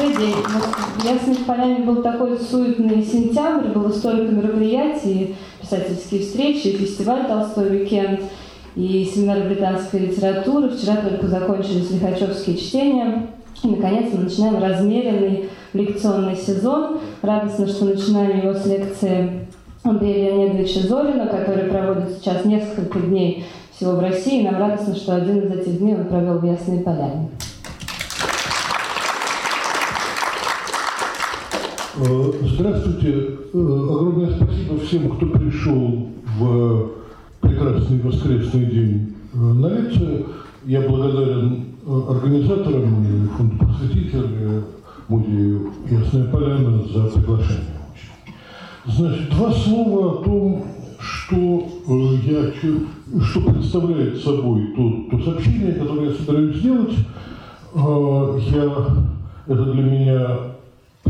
Вот в Ясных Поляне был такой суетный сентябрь, было столько мероприятий, писательские встречи, фестиваль «Толстой уикенд» и семинар британской литературы. Вчера только закончились лихачевские чтения. И, наконец, мы начинаем размеренный лекционный сезон. Радостно, что начинаем его с лекции Андрея Леонидовича Зорина, который проводит сейчас несколько дней всего в России. И нам радостно, что один из этих дней он провел в Ясной Поляне. Здравствуйте. Э, огромное спасибо всем, кто пришел в прекрасный воскресный день э, на лекцию. Я благодарен организаторам фонду просветителя, музею Ясная Поляна за приглашение. Значит, два слова о том, что, я, что представляет собой то, то сообщение, которое я собираюсь сделать. Я, это для меня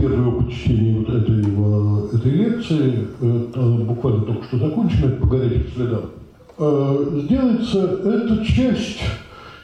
первый опыт чтения вот этой, этой лекции, это буквально только что закончено, по горячих следам, э, сделается эта часть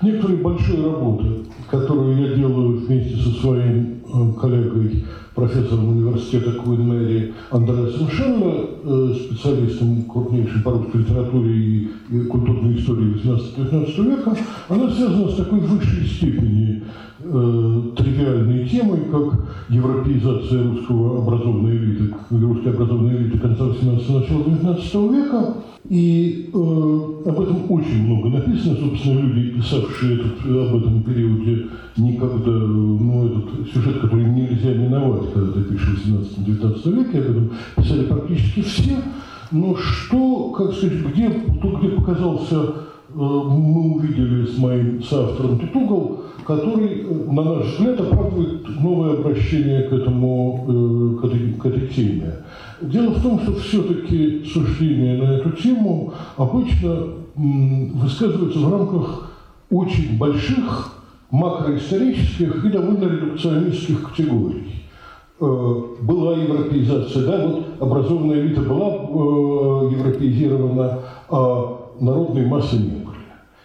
некоторой большой работы, которую я делаю вместе со своим э, коллегой, профессором университета Куин Мэри Андреасом Шелло, э, специалистом крупнейшим по русской литературе и, культурной истории 18-19 века, она связана с такой высшей степени э, тривиальной темой, как европеизация русского образованной элиты, русской образованной элиты конца 18-го, начала 19 века. И э, об этом очень много написано. Собственно, люди, писавшие этот, об этом периоде, никогда, ну, этот сюжет, который нельзя миновать, когда ты пишешь в 18-19 веке, об этом писали практически все. Но что, как сказать, где, то, где показался, э, мы увидели с моим соавтором тут угол, который, э, на наш взгляд, оправдывает новое обращение к, этому, э, к, этой, к этой теме. Дело в том, что все-таки суждения на эту тему обычно высказываются в рамках очень больших макроисторических и довольно редукционистских категорий. Э, была европеизация, да, вот образованная элита была европеизирована, а народной массы не были.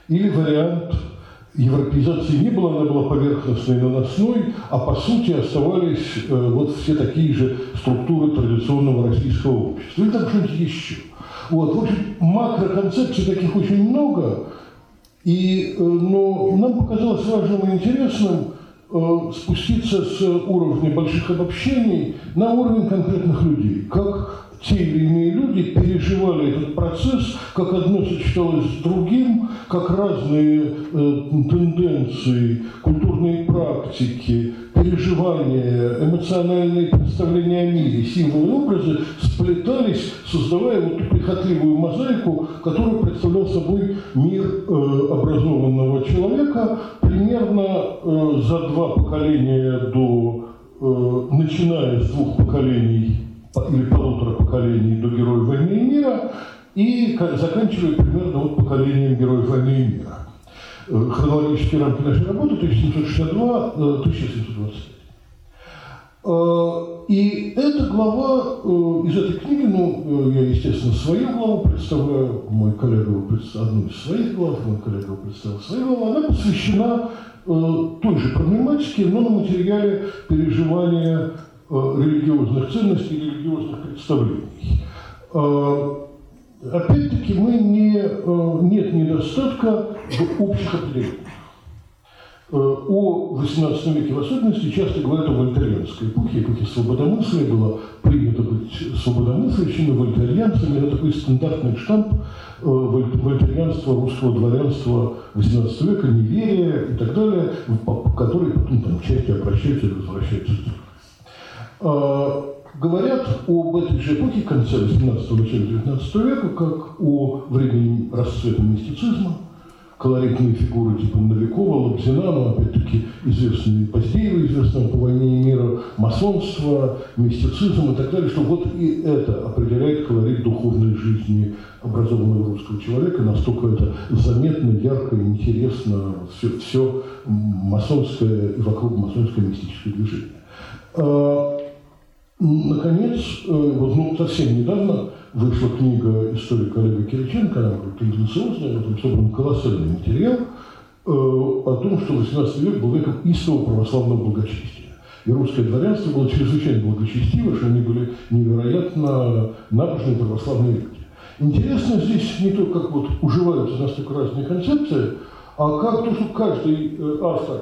Или вариант европеизации не было, она была поверхностной, наносной, а по сути оставались э, вот все такие же структуры традиционного российского общества. И там что-нибудь еще. Вот, в общем, макроконцепций таких очень много, и, э, но нам показалось важным и интересным э, спуститься с уровня больших обобщений на уровень конкретных людей. Как те или иные люди переживали этот процесс, как одно сочеталось с другим, как разные э, тенденции, культурные практики, переживания, эмоциональные представления о мире, символы и образы сплетались, создавая вот ту прихотливую мозаику, которую представлял собой мир э, образованного человека примерно э, за два поколения до, э, начиная с двух поколений или полутора поколений до Героев войны и мира и заканчивая примерно вот поколением Героев войны и мира. Э, хронологические рамки нашей работы 1762-1725. Э, и эта глава э, из этой книги, ну, я, естественно, свою главу представляю, мой коллега представил одну из своих глав, мой коллега представил свою главу, она посвящена той же проблематике, но на материале переживания Э, религиозных ценностей религиозных представлений. Э, опять-таки мы не, э, нет недостатка в общих определениях. О XVIII веке в особенности часто говорят о вольтерианской эпохе, эпохе свободомыслия. Было принято быть свободомыслящими, вольтерианцами. Это такой стандартный штамп вольтерианства русского дворянства XVIII века, неверия и так далее, который потом там частью обращаются и возвращаются говорят об этой же эпохе конца 18 начала 19 века как о времени расцвета мистицизма, колоритные фигуры типа Новикова, Лобзина, но опять-таки известные Поздеева, известного по войне и мира, масонство, мистицизм и так далее, что вот и это определяет колорит духовной жизни образованного русского человека, настолько это заметно, ярко, интересно, все, все масонское и вокруг масонское мистическое движение. Наконец, э, вот, ну, совсем недавно вышла книга историка Олега Кириченко, она тенденциозная, этом собран колоссальный материал э, о том, что 18 век был веком истого православного благочестия. И русское дворянство было чрезвычайно благочестиво, что они были невероятно набожные православные люди. Интересно здесь не то, как вот уживаются настолько разные концепции, а как то, что каждый э, автор,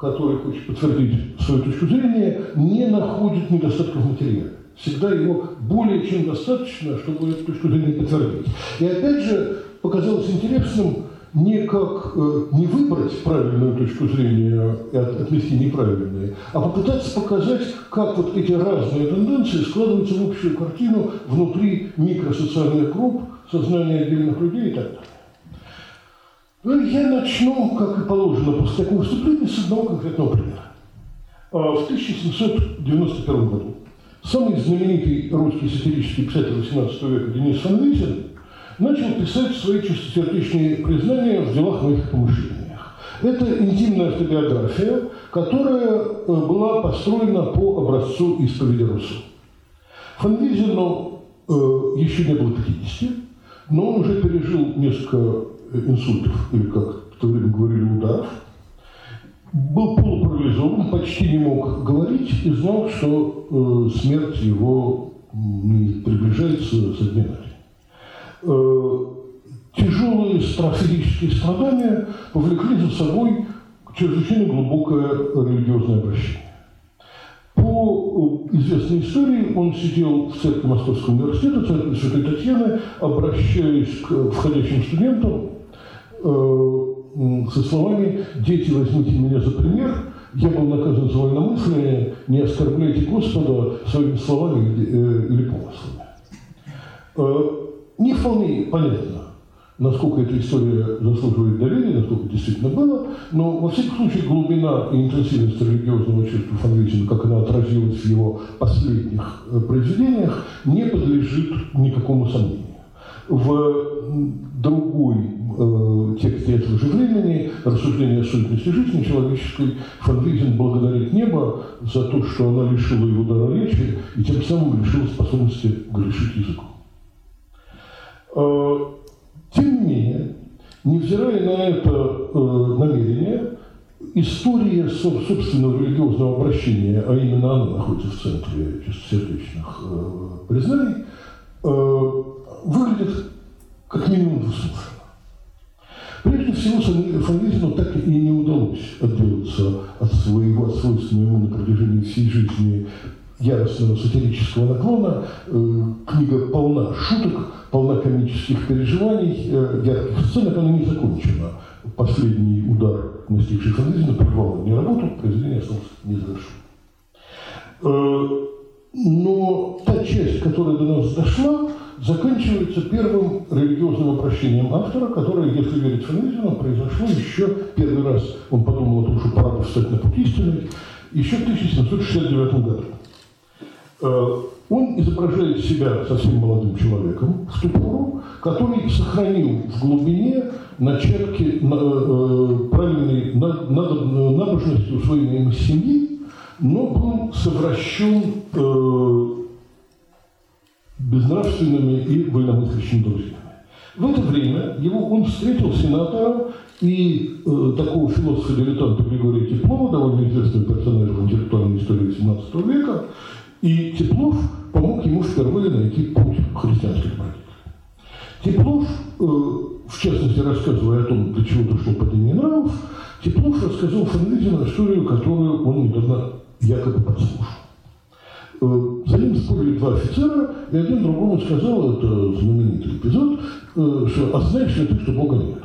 который хочет подтвердить свою точку зрения, не находит недостатков материала. Всегда его более чем достаточно, чтобы эту точку зрения подтвердить. И опять же, показалось интересным не как э, не выбрать правильную точку зрения и от, неправильные, а попытаться показать, как вот эти разные тенденции складываются в общую картину внутри микросоциальных групп, сознания отдельных людей и так далее. Ну, я начну, как и положено после такого выступления, с одного конкретного примера. А, в 1791 году самый знаменитый русский сатирический писатель XVIII века Денис Фанвизин начал писать свои чистосердечные признания в делах моих помышлениях. Это интимная автобиография, которая э, была построена по образцу исповеди Руссо. Фанвизину э, еще не было 50, но он уже пережил несколько инсультов, или как в то время говорили, ударов, был полупарализован, почти не мог говорить и знал, что э, смерть его не приближается со дня. Э, тяжелые физические страдания повлекли за собой чрезвычайно глубокое религиозное обращение. По э, известной истории он сидел в церкви Московского университета, церкви Святой Татьяны, обращаясь к входящим студентам э, со словами «Дети, возьмите меня за пример, я был наказан за вольномыслие, не оскорбляйте Господа своими словами или помыслами». Не вполне понятно, насколько эта история заслуживает доверия, насколько действительно было, но во всяком случае глубина и интенсивность религиозного чувства Фанвизина, как она отразилась в его последних э, произведениях, не подлежит никакому сомнению. В другой э, тексте этого же времени «Рассуждение о сущности жизни человеческой» Фанвизин благодарит небо за то, что она лишила его дара речи и тем самым лишила способности грешить языком. Э, тем не менее, невзирая на это э, намерение, история собственного религиозного обращения, а именно она находится в центре чистосердечных э, признаний, выглядит как минимум двусмысленно. Прежде всего, Фанвизину так и не удалось отделаться от своего, свойственного ему на протяжении всей жизни яростного сатирического наклона. Книга полна шуток, полна комических переживаний, э, ярких сцен, она не закончена. Последний удар, настигший Фанвизина, прервал не работу, произведение осталось незавершенным. Э, но та часть, которая до нас дошла, заканчивается первым религиозным обращением автора, которое, если верить Фанвизину, произошло еще первый раз. Он подумал о том, что пора бы встать на путь истины, еще в 1769 году. Э, он изображает себя совсем молодым человеком в ту пору, который сохранил в глубине начатки э, э, правильной набожности усвоенной семьи, но был совращен безнравственными и вольномыслящими друзьями. В это время его, он встретил сенатора и э, такого философа-дилетанта Григория Теплова, довольно известного персонажа в интеллектуальной истории XVII века, и Теплов помог ему впервые найти путь христианской добродетели. Теплов, э, в частности, рассказывая о том, для чего дошло падение нравов, Теплов рассказал Фанвизину историю, которую он недавно якобы подслушал. За ним спорили два офицера, и один другому сказал, это знаменитый эпизод, э, что «А знаешь ли ты, что Бога нет?»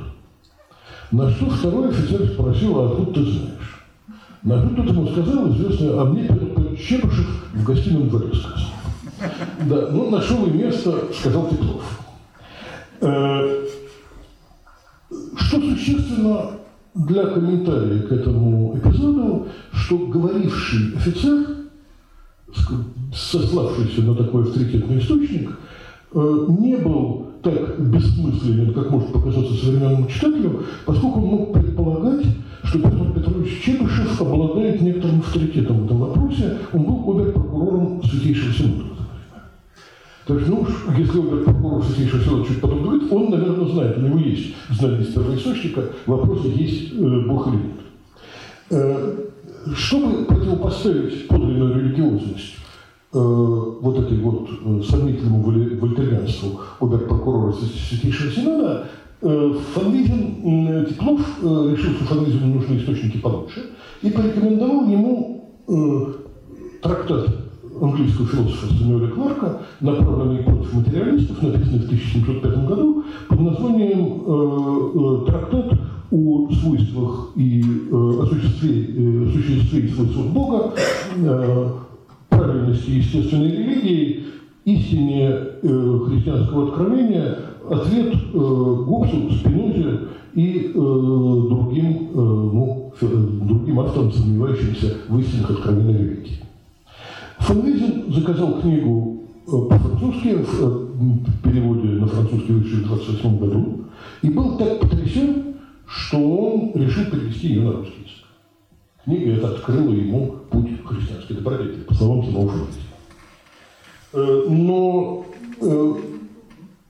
На что второй офицер спросил, а откуда ты знаешь? На что тот ему сказал, известно, а мне Чепышев в гостином дворе сказал. Да, ну, нашел и место, сказал Теплов. Э, что существенно для комментария к этому эпизоду, что говоривший офицер, сославшийся на такой авторитетный источник, э, не был так бессмысленен, как может показаться современному читателю, поскольку он мог предполагать, что Петр Петрович Чепышев обладает некоторым авторитетом в этом вопросе. Он был обер-прокурором Святейшего Синода. То есть, ну уж, если обер-прокурор Святейшего Синода чуть потом говорит, он, наверное, знает, у него есть знание из первоисточника, вопрос, есть э, Бог или нет. Чтобы противопоставить подлинную религиозность э, вот этой вот э, сомнительному вольтерианству обер-прокурора Святейшего Синода, э, Фанвизин, Теплов э, решил, что Фанвизину нужны источники получше, и порекомендовал ему э, трактат английского философа Сэмюэля Кларка, направленный против материалистов, написанный в 1705 году, под названием э, «Трактат о свойствах и э, осуществе, э, осуществе и Бога, э, правильности естественной религии, истине э, христианского откровения, ответ э, Гоббсу, Спинозе и э, другим, э, ну, другим авторам, сомневающимся в истинных откровениях религии. Фанвизин заказал книгу э, по-французски, в э, переводе на французский вышел в 28 году, и был так потрясен, что он решил перевести ее на русский язык. Книга эта открыла ему путь христианской добродетели, по словам самого Фанвизина. Э, но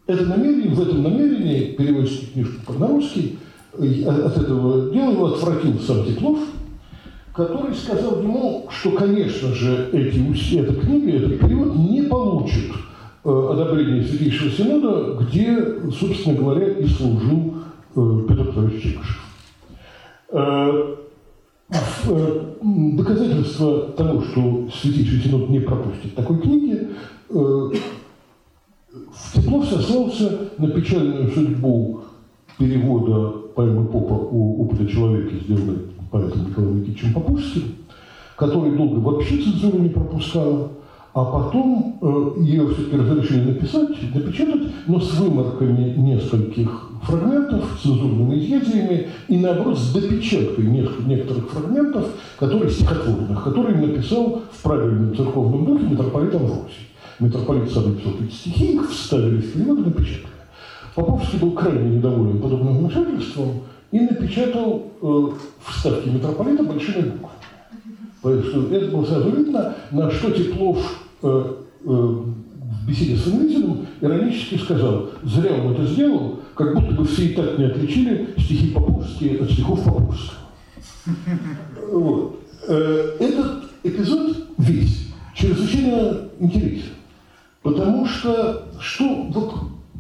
это намерение, в этом намерении переводческий книжку на русский, от этого дела его отвратил сам Теплов – который сказал ему, что, конечно же, эти, эта книга, этот перевод не получит э, одобрения Святейшего Синода, где, собственно говоря, и служил э, Чекушев. Э, э, доказательство того, что Святейший Синод не пропустит такой книги, э, Теплов сослался на печальную судьбу перевода поэмы Попа о опыте человека, сделанной поэтом Николаем Никитичем Попушским, который долго вообще цензуру не пропускала, а потом э, ее все-таки разрешили написать, напечатать, но с выморками нескольких фрагментов, цензурными изъятиями, и наоборот с допечаткой некоторых фрагментов, которые стихотворных, которые написал в правильном церковном духе митрополит Амвросий. Митрополит сам написал эти стихи, их вставили в перевод и напечатали. Поповский был крайне недоволен подобным вмешательством, и напечатал э, вставки митрополита большими буквами. Потому это было сразу видно, на что Теплов в беседе с Инвизиным иронически сказал, зря он это сделал, как будто бы все и так не отличили стихи Поповские от стихов Поповского. Вот. Э, этот эпизод весь чрезвычайно интересен, потому что что, вот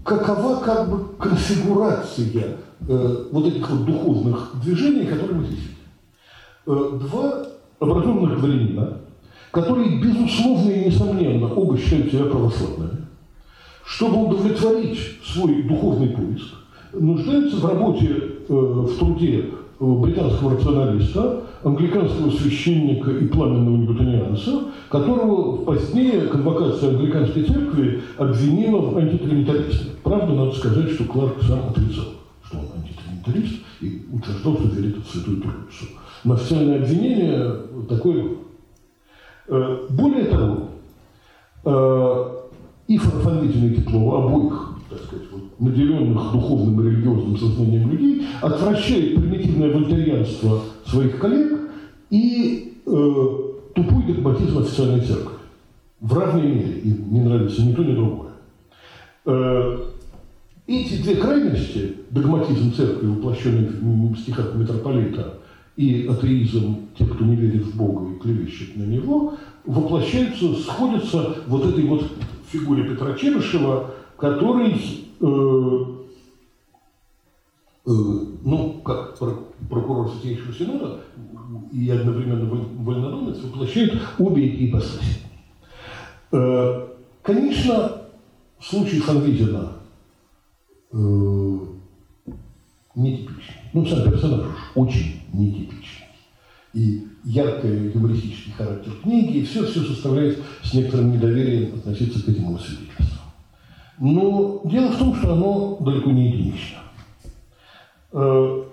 какова как бы конфигурация э, вот этих вот духовных движений, которые мы здесь видим. Э, два образованных дворянина, которые, безусловно и несомненно, оба считают себя православными, чтобы удовлетворить свой духовный поиск, нуждаются в работе, э, в труде британского рационалиста, англиканского священника и пламенного ньютонианца, которого позднее конвокация англиканской церкви обвинила в антитринитаризме. Правда, надо сказать, что Кларк сам отрицал что он антитринитарист и утверждал, что верит в Святую Троицу. Но официальное обвинение такое. Э, более того, э, и и Теплова, обоих, так сказать, вот, наделенных духовным и религиозным сознанием людей, отвращает примитивное вольтерианство своих коллег и э, тупой догматизм официальной церкви. В равной мере. Им не нравится ни то, ни другое. Э, эти две крайности, догматизм церкви, воплощенный в стихах митрополита, и атеизм тех, кто не верит в Бога и клевещет на Него, воплощаются, сходятся вот этой вот фигуре Петра Черышева, который, э, э, ну, как прокурор Святейшего Синода и одновременно вольнодумец, воплощает обе эти ипостаси. Э, конечно, случай Фанвизина – э, нетипичный. Ну, сам персонаж очень нетипичный. И яркий юмористический характер книги, и все, все составляет с некоторым недоверием относиться к этому свидетельству. Но дело в том, что оно далеко не единично. Э,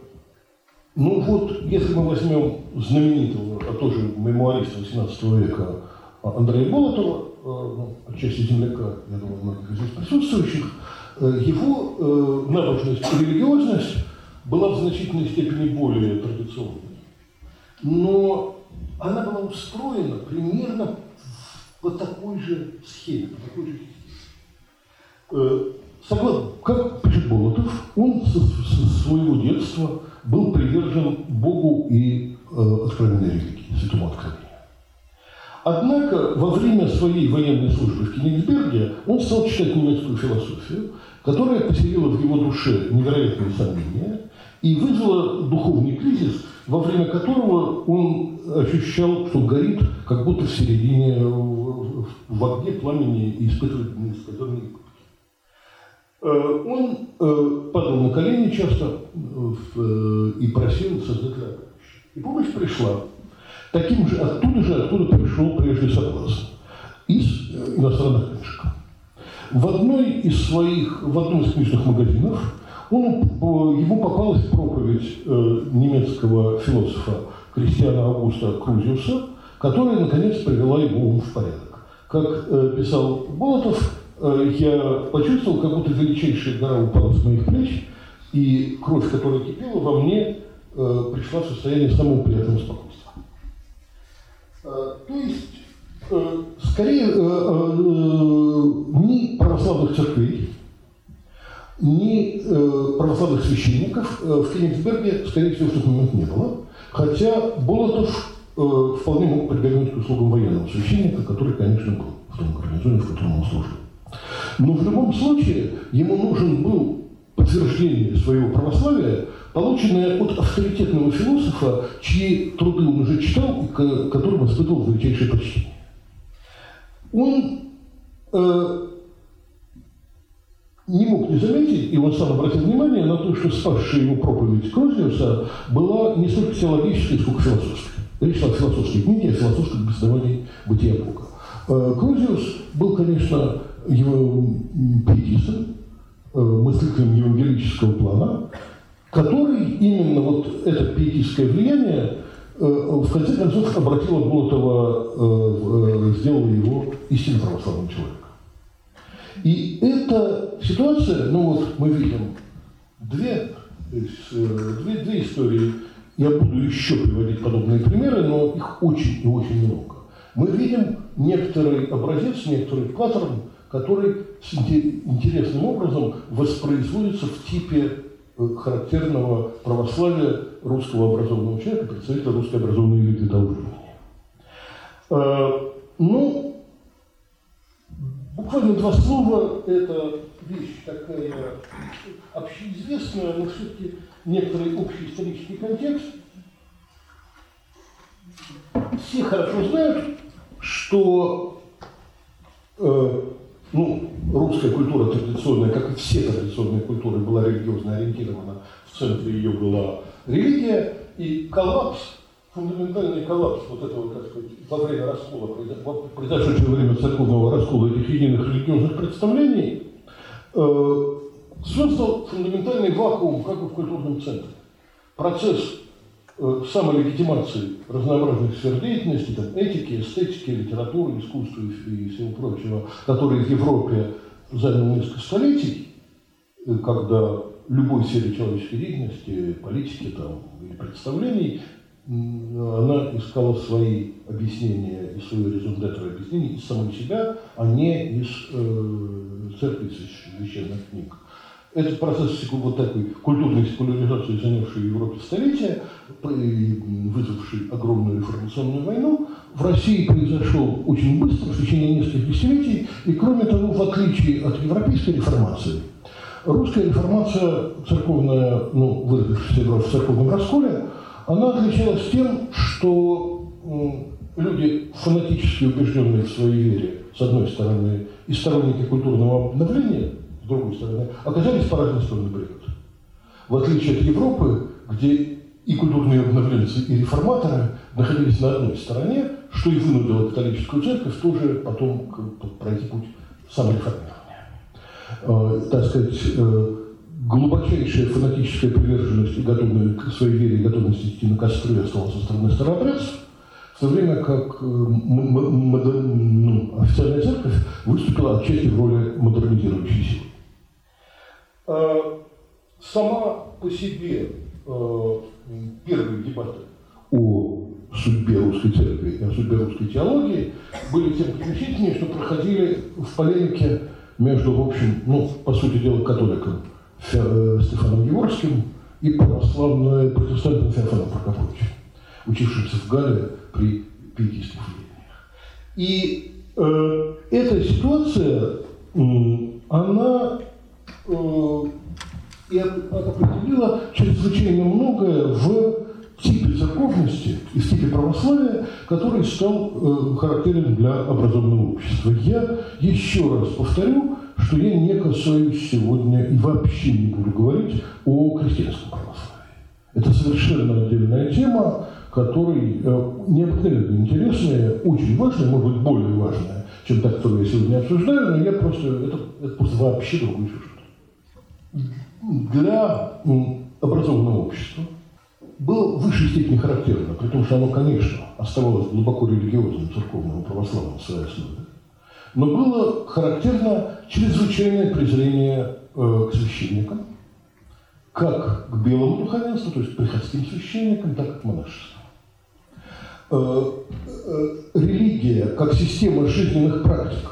ну вот, если мы возьмем знаменитого, а тоже мемуариста XVIII века Андрея Болотова, э, ну, отчасти земляка, я думаю, многих из здесь присутствующих, Э, его э, набожность и религиозность была в значительной степени более традиционной. Но она была устроена примерно по такой же схеме, по такой же э, Согласно, как пишет Болотов, он со, со своего детства был привержен Богу и э, откровенной религии, святому Однако во время своей военной службы в Кенигсберге он стал читать немецкую философию, которая поселила в его душе невероятные сомнения и вызвала духовный кризис, во время которого он ощущал, что горит как будто в середине, в огне пламени и испытывает. Э, он э, падал на колени часто э, и просил Создателя. И помощь пришла. Таким же, оттуда же, откуда пришел прежде согласно. Из иностранных книжек. В одной из своих, в одном из книжных магазинов он, ему попалась проповедь э, немецкого философа Кристиана Августа Крузиуса, которая, наконец, привела его ум в порядок. Как э, писал Болотов, э, я почувствовал, как будто величайшая гора упала с моих плеч, и кровь, которая кипела во мне, пришла в состояние самого приятного спокойствия. То есть, скорее, ни православных церквей, ни э, православных священников э, в Кенигсберге, скорее всего, в тот момент не было. Хотя Болотов э, вполне мог прибегнуть к услугам военного священника, который, конечно, был в том гарнизоне, в котором он служил. Но в любом случае ему нужен был подтверждение своего православия, полученное от авторитетного философа, чьи труды он уже читал и к которым испытывал величайшее почтение. Он не мог не заметить, и он сам обратил внимание на то, что спасшая его проповедь Крузиуса была не столько теологической, сколько философской. Речь о философской книге, о философском обосновании бытия Бога. Э, Крузиус был, конечно, его пиетистом, э, мыслителем евангелического плана, который именно вот это пиетистское влияние э, в конце концов обратило Болотова, сделало его истинно православным человеком. И эта ситуация, ну вот мы видим две, две, две истории, я буду еще приводить подобные примеры, но их очень и очень много. Мы видим некоторый образец, некоторый паттерн, который интересным образом воспроизводится в типе э, характерного православия русского образованного человека, представителя русской образованной элиты времени. Э, ну, Буквально два слова – это вещь такая общеизвестная, но все-таки некоторый общий исторический контекст. Все хорошо знают, что э, ну, русская культура традиционная, как и все традиционные культуры, была религиозно ориентирована, в центре ее была религия, и коллапс фундаментальный коллапс вот этого, так сказать, во время раскола, произошедшего во время церковного раскола этих единых религиозных представлений, э, создал фундаментальный вакуум, как бы в культурном центре. Процесс э, самолегитимации разнообразных сфер деятельности, там, этики, эстетики, литературы, искусства и всего прочего, который в Европе занял несколько столетий, э, когда любой сфере человеческой деятельности, политики там, или представлений она искала свои объяснения и свою результаты объяснений из самой себя, а не из э, церкви священных книг. Этот процесс вот такой культурной секуляризации, занявший в Европе столетия, вызвавший огромную реформационную войну, в России произошел очень быстро, в течение нескольких десятилетий, и кроме того, в отличие от европейской реформации, русская реформация церковная, ну, выразившаяся в церковном расколе, она отличалась тем, что люди, фанатически убежденные в своей вере, с одной стороны, и сторонники культурного обновления, с другой стороны, оказались по разные стороны баррикад. В отличие от Европы, где и культурные обновленцы, и реформаторы находились на одной стороне, что и вынудило католическую церковь тоже потом пройти путь самореформирования. Э, так сказать, э, глубочайшая фанатическая приверженность и готовность к своей вере и готовность идти на костры осталась со стороны старообрядцев, в то время как э, ну, официальная церковь выступила отчасти в роли модернизирующей силы. А, сама по себе э, первые дебаты о судьбе русской церкви и о судьбе русской теологии были тем примечательнее, что проходили в полемике между, в общем, ну, по сути дела, католиком Э, Стефаном Еворским и православным протестантом Феофаном Прокоповичем, учившимся в Галле при пиетистских влияниях. И э, эта ситуация, она э, и определила чрезвычайно многое в типе церковности и в типе православия, который стал э, характерен для образованного общества. Я еще раз повторю, что я не касаюсь сегодня и вообще не буду говорить о крестьянском православии. Это совершенно отдельная тема, которой э, необыкновенно интересная, очень важная, может быть, более важная, чем та, которую я сегодня обсуждаю, но я просто, это, это просто вообще другой сюжет. Для образованного общества было в высшей степени характерно, при том, что оно, конечно, оставалось глубоко религиозным, церковным, православным в своей основе, но было характерно чрезвычайное презрение э, к священникам, как к белому духовенству, то есть приходским священникам, так и к монашеству. Э, э, религия как система жизненных практик,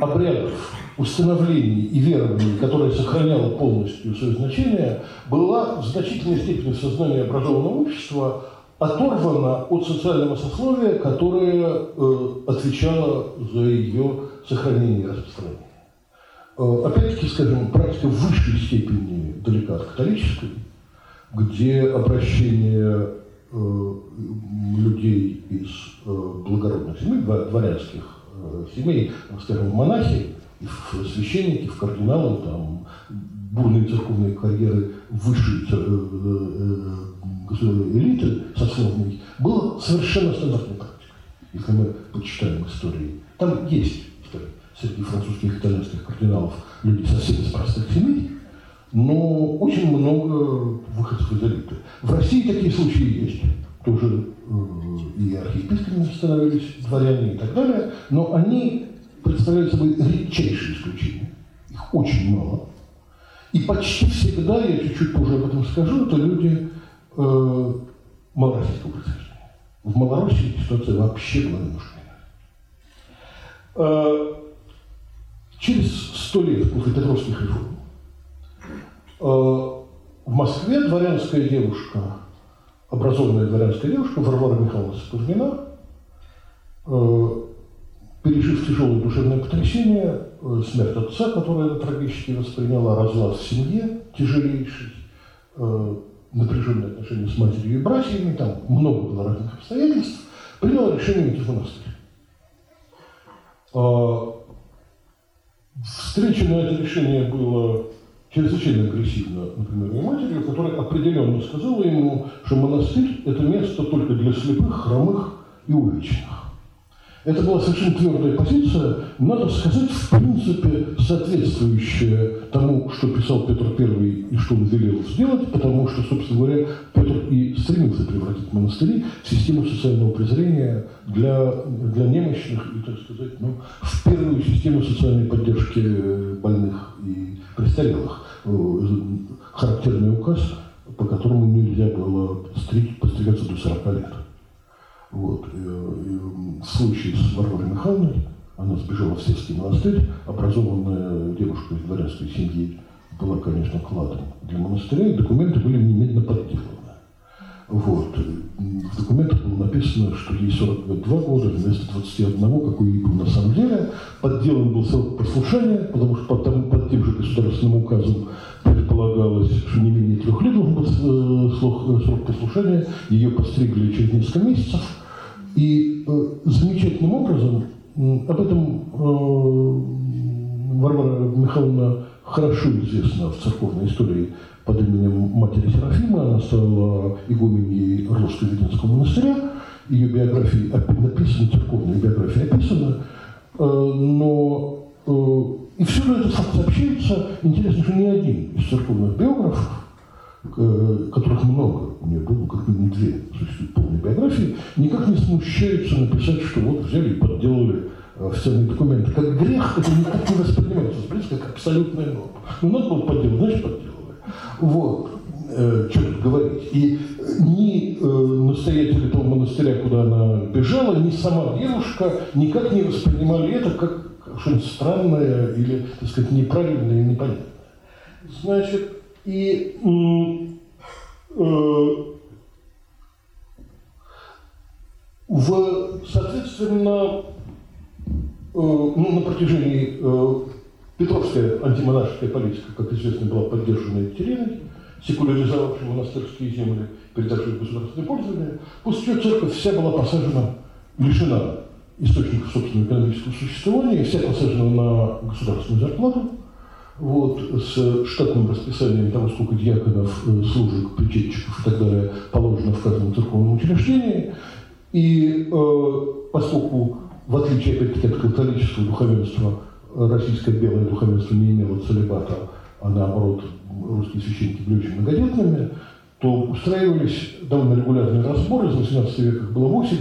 обрядов, установлений и верований, которая сохраняла полностью свое значение, была в значительной степени в сознании образованного общества оторвана от социального сословия, которое э, отвечало за ее сохранение и распространение. Э, опять-таки, скажем, практика в высшей степени далека от католической, где обращение э, людей из э, благородных семей, дворянских э, семей, скажем, в монахи, в священники, в кардиналы, там, бурные церковные карьеры высшей э, э, э, элиты сословной, было совершенно стандартной практикой. Если мы почитаем истории, там есть среди французских и итальянских кардиналов люди совсем из простых семей, но очень много выходцев из элиты. В России такие случаи есть. Тоже и архиепископами становились дворяне и так далее, но они представляют собой редчайшие исключения. Их очень мало. И почти всегда, я чуть-чуть позже об этом скажу, это люди э, малороссийского происхождения. В Малороссии ситуация вообще была немножко э, Через сто лет после Петровских реформ э, в Москве дворянская девушка, образованная дворянская девушка Варвара Михайловна Спузмина, э, пережив тяжелое душевное потрясение, э, смерть отца, которую она трагически восприняла, разлад в семье тяжелейший, э, напряженные отношения с матерью и братьями, там много было разных обстоятельств, приняла решение идти в монастырь. Встреча на это решение было чрезвычайно агрессивно, например, его матерью, которая определенно сказала ему, что монастырь – это место только для слепых, хромых и увечных. Это была совершенно твердая позиция, надо сказать, в принципе, соответствующая тому, что писал Петр I и что он велел сделать, потому что, собственно говоря, Петр и стремился превратить монастыри в систему социального презрения для, для немощных и, так сказать, ну, в первую систему социальной поддержки больных и престарелых. Характерный указ, по которому нельзя было постригаться до 40 лет. Вот. И в случае с Варварой Михайловной, она сбежала в сельский монастырь, образованная девушка из дворянской семьи была, конечно, кладом для монастыря, и документы были немедленно подделаны. Вот. В документах было написано, что ей 42 года вместо 21, какой ей был на самом деле. Подделан был срок послушания, потому что под, под тем же государственным указом предполагалось, что не менее трех лет должен э, срок, срок послушания. Ее постригли через несколько месяцев. И э, замечательным образом об этом э, Варвара Михайловна хорошо известна в церковной истории под именем матери Серафима. Она стала игуменей Орловского Веденского монастыря. Ее биография написана, церковная биография описана. Э, но э, и все же этот факт сообщается. Интересно, что ни один из церковных биографов которых много, у нее было как минимум две существуют полные биографии, никак не смущаются написать, что вот взяли и подделали э, официальные документы. Как грех это никак не воспринимается, воспринимается как абсолютная норма. Ну, надо было подделать, значит, подделывали. Вот. Э, что тут говорить. И ни э, настоятели того монастыря, куда она бежала, ни сама девушка никак не воспринимали это как что-нибудь странное или, так сказать, неправильное и непонятное. Значит, и э, в, соответственно, ну, на протяжении Петровская антимонашеская политика, как известно, была поддержана Екатериной, секуляризовавшей монастырские земли, передавшей в государственное пользование, после чего церковь вся была посажена, лишена источников собственного экономического существования, вся посажена на государственную зарплату, вот, с штатным расписанием того, сколько диаконов, э, служек, причетчиков и так далее положено в каждом церковном учреждении. И э, поскольку, в отличие опять-таки от католического духовенства, российское белое духовенство не имело целебата, а наоборот русские священники были очень многодетными, то устраивались довольно регулярные разборы, из 18 века их было 8,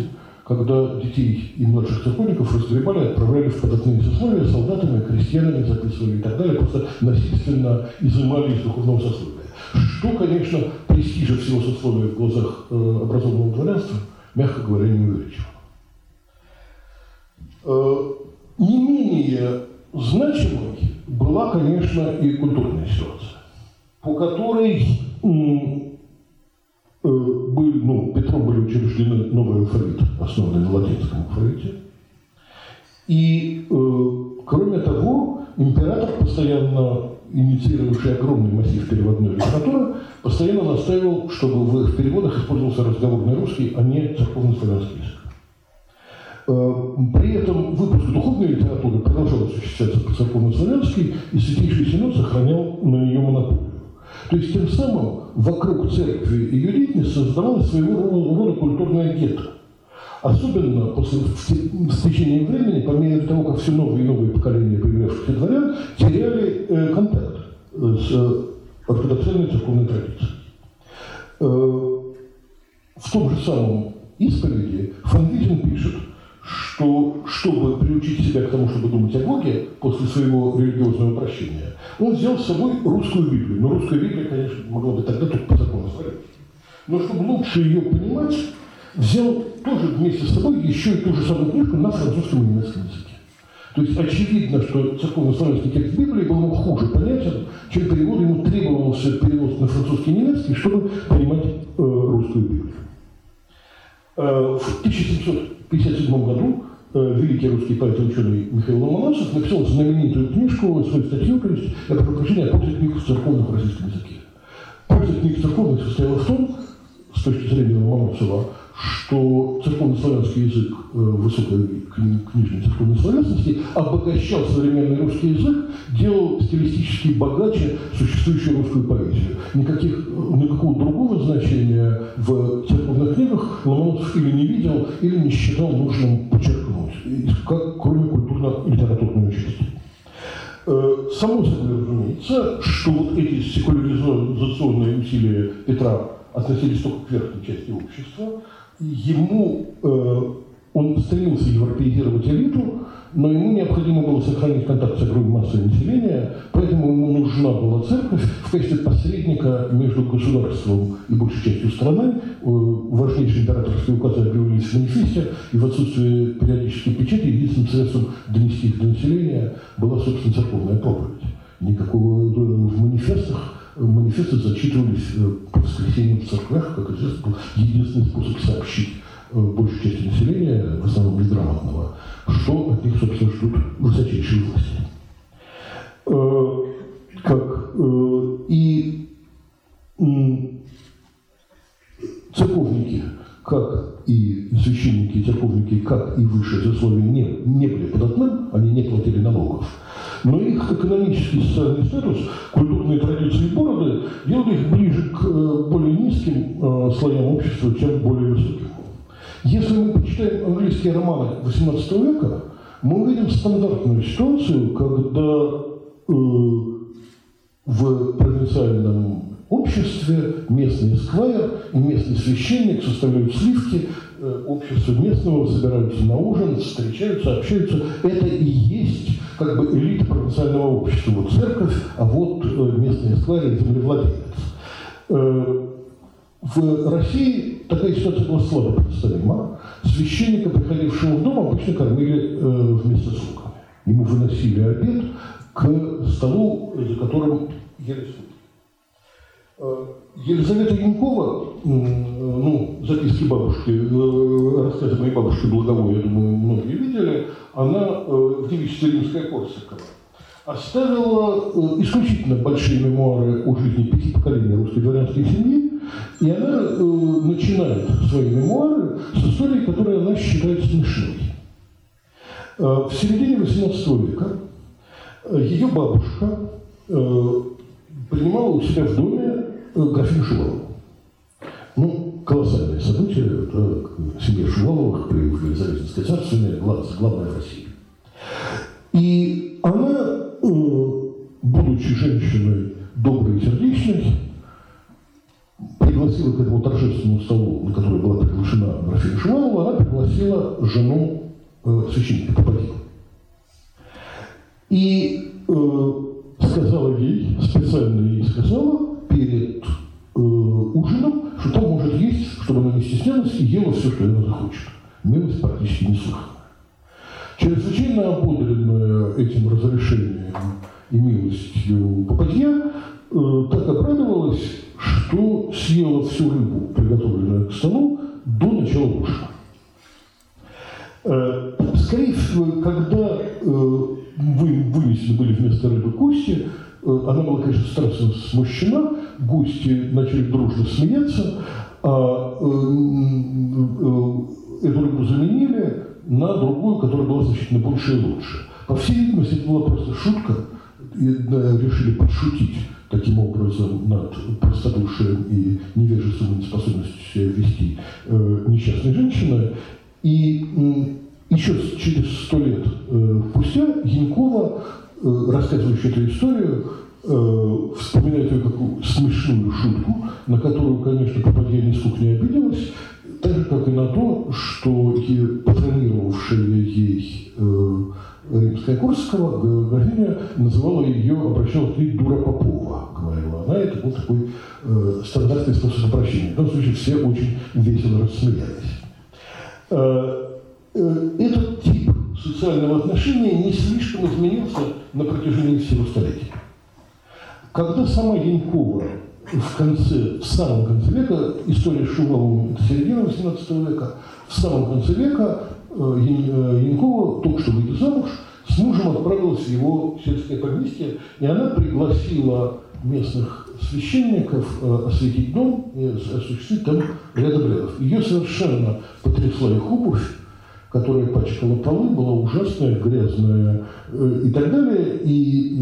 когда детей и младших церковников разгребали, отправляли в податные сословия солдатами, крестьянами записывали и так далее, просто насильственно изымали из духовного сословия. Что, конечно, престижа всего сословия в глазах э, образованного дворянства, мягко говоря, не увеличивало. Э, не менее значимой была, конечно, и культурная ситуация, по которой Э, были, ну, Петром были учреждены новый алфавит, основанный на латинском алфавите. И, э, кроме того, император, постоянно инициировавший огромный массив переводной литературы, постоянно настаивал, чтобы в, в переводах использовался разговорный русский, а не церковно-славянский язык. Э, при этом выпуск духовной литературы продолжал осуществляться по-церковно-славянски, и Святейший Синод сохранял на нее монополию. То есть тем самым вокруг церкви и ее деятельности создавалось своего рода культурное гетто. Особенно после, в, в течение времени, по мере того, как все новые и новые поколения появлявшихся дворян теряли э, контакт с э, ортодоксальной церковной традицией. Э, в том же самом исповеди Фанвитин пишет, что чтобы приучить себя к тому, чтобы думать о Боге после своего религиозного прощения, он взял с собой русскую Библию. Но русская Библия, конечно, могла бы тогда только по закону. Но чтобы лучше ее понимать, взял тоже вместе с собой еще и ту же самую книжку на французском и немецком языке. То есть очевидно, что церковно-славянский текст Библии был ему хуже понятен, чем перевод. Ему требовался перевод на французский и немецкий, чтобы понимать э, русскую Библию. Э, в 1757 году э, великий русский поэт ученый Михаил Ломоносов написал знаменитую книжку, свою статью, то есть, я прошу прощения, пользе книг в церковных российском языке. Польза книг церковных состояла в том, с точки зрения Ломоносова, что церковно-славянский язык э, высокой книжной церковной славянности обогащал современный русский язык, делал стилистически богаче существующую русскую поэзию. Никаких, никакого другого значения в церковных книгах Ломоносов или не видел, или не считал нужным подчеркнуть, как, кроме культурно-литературной части. Э, само собой разумеется, что вот эти секуляризационные усилия Петра относились только к верхней части общества, ему, э, он стремился европеизировать элиту, но ему необходимо было сохранить контакт с огромной массой населения, поэтому ему нужна была церковь в качестве посредника между государством и большей частью страны. Э, важнейшие императорские указы объявились в манифесте, и в отсутствие периодической печати единственным средством донести их до населения была, собственно, церковная проповедь. Никакого э, в манифестах манифесты зачитывались э, по воскресеньям в церквях, как известно, был единственный способ сообщить э, большей части населения, в основном неграмотного, что от них, собственно, ждут высочайшие власти. Э, как и церковники, как и священники и церковники, как и высшее сословие не, не были податным, они не платили налогов но их экономический социальный статус, культурные традиции города делали их ближе к э, более низким э, слоям общества, чем к более высоким. Если мы почитаем английские романы XVIII века, мы увидим стандартную ситуацию, когда э, в провинциальном обществе местный сквайр и местный священник составляют сливки, э, общество местного собираются на ужин, встречаются, общаются. Это и есть как бы элита провинциального общества. Вот церковь, а вот э, местные сквайр и землевладелец. Э, в России такая ситуация была слабо представима. Священника, приходившего в дом, обычно кормили вместе с слугами. Ему выносили обед к столу, за которым ели слуги. Елизавета Янкова, ну, записки бабушки, рассказы моей бабушки Благовой, я думаю, многие видели, она в девичестве Римская Корсакова оставила исключительно большие мемуары о жизни пяти поколений русской дворянской семьи, и она начинает свои мемуары с истории, которую она считает смешной. В середине XVIII века ее бабушка принимала у себя в доме графиню Шувалову. Ну, колоссальное событие, это семья Шуваловых при Елизаветинской царстве, главная в России. И она, будучи женщиной доброй и сердечной, пригласила к этому торжественному столу, на который была приглашена графиня Шувалова, она пригласила жену э, священника Попадила. И э, сказала ей, специально ей сказала, перед э, ужином, что там может есть, чтобы она не стеснялась и ела все, что она захочет. Милость практически не слыхана. Чрезвычайно ободренная этим разрешением и милостью попадья, э, так обрадовалась, что съела всю рыбу, приготовленную к столу, до начала ужина. Э, скорее всего, когда э, вы вынесены были вместо рыбы кости, Э, она была, конечно, страшно смущена, гости начали дружно смеяться, а э, э, эту рыбу заменили на другую, которая была значительно больше и лучше. По всей видимости, это была просто шутка, и решили подшутить таким образом над простодушием и невежеством и неспособностью себя вести несчастной женщины. И еще через сто лет спустя Янкова Э, рассказывающий эту историю, э, вспоминает ее как смешную шутку, на которую, конечно, попадья нисколько не обиделась, так же, как и на то, что патронировавшая ей э, римская Корского, графиня называла ее, обращалась к ней дура Попова, говорила она. Это был такой э, стандартный способ обращения. В том случае все очень весело рассмеялись. Э, э, этот тип социального отношения не слишком изменился на протяжении всего столетия. Когда сама Янькова в конце, в самом конце века, история с Шуваловым середина XVIII века, в самом конце века э, э, Янькова, только что выйдя замуж, с мужем отправилась в его сельское поместье, и она пригласила местных священников э, осветить дом и осуществить там ряд обрядов. Ее совершенно потрясла их обувь, которая пачкала полы, была ужасная, грязная э, и так далее. И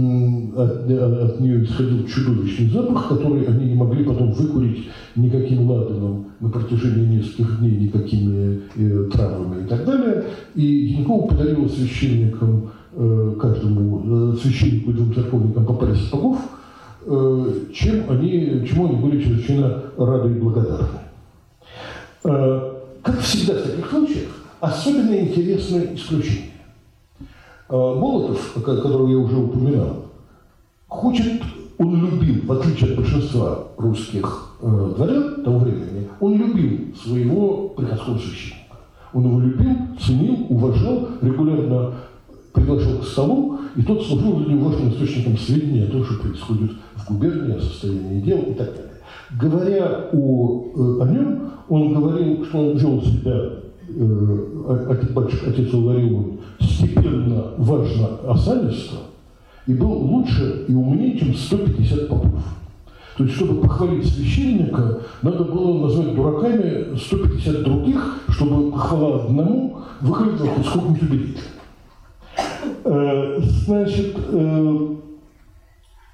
от, от нее исходил чудовищный запах, который они не могли потом выкурить никаким ладаном на протяжении нескольких дней, никакими э, травами и так далее. И Янкова подарила священникам, э, каждому э, священнику и двум церковникам по паре сапогов, э, чем они, чему они были чрезвычайно рады и благодарны. Э, как всегда в таких случаях, особенно интересное исключение. А, Молотов, которого я уже упоминал, хочет, он любил, в отличие от большинства русских э, дворян того времени, он любил своего приходского священника. Он его любил, ценил, уважал, регулярно приглашал к столу, и тот служил для него важным источником сведений о том, что происходит в губернии, о состоянии дел и так далее. Говоря о, э, о нем, он говорил, что он вел себя э, отец, отец Ларион, степенно, важно, осанисто, и был лучше и умнее, чем 150 попов. То есть, чтобы похвалить священника, надо было назвать дураками 150 других, чтобы похвала одному выглядела хоть сколько-нибудь убедительно. Э, значит, э,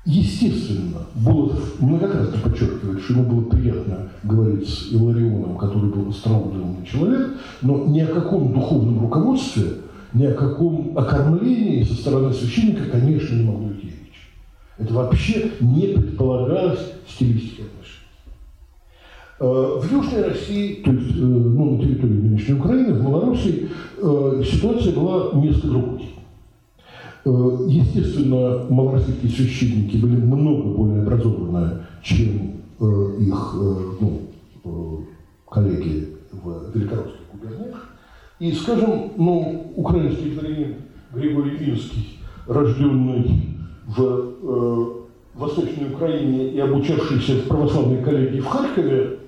Естественно, Болотов многократно подчеркивает, что ему было приятно говорить с Иларионом, который был остроумный человек, но ни о каком духовном руководстве, ни о каком окормлении со стороны священника, конечно, не могло идти речь. Это вообще не предполагалось отношений. Э, в Южной России, то есть э, ну, на территории нынешней Украины, в Малороссии, э, ситуация была несколько другой. Э, естественно, малороссийские священники были много более образованные, чем э, их э, ну, коллеги в великорусских губерниях. И, скажем, ну, украинский дворянин Григорий Инский, рожденный в Восточной Украине и обучавшийся в православной коллегии в Харькове,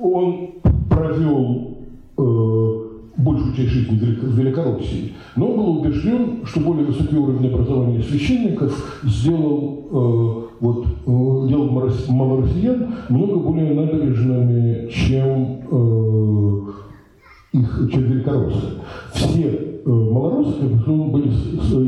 он провел э, большую часть жизни в Великороссии, но был убежден, что более высокий уровень образования священников сделал, э, вот, э, делал малороссиян много более набережными, чем э, их, чем великороссы. Все э, малороссы, были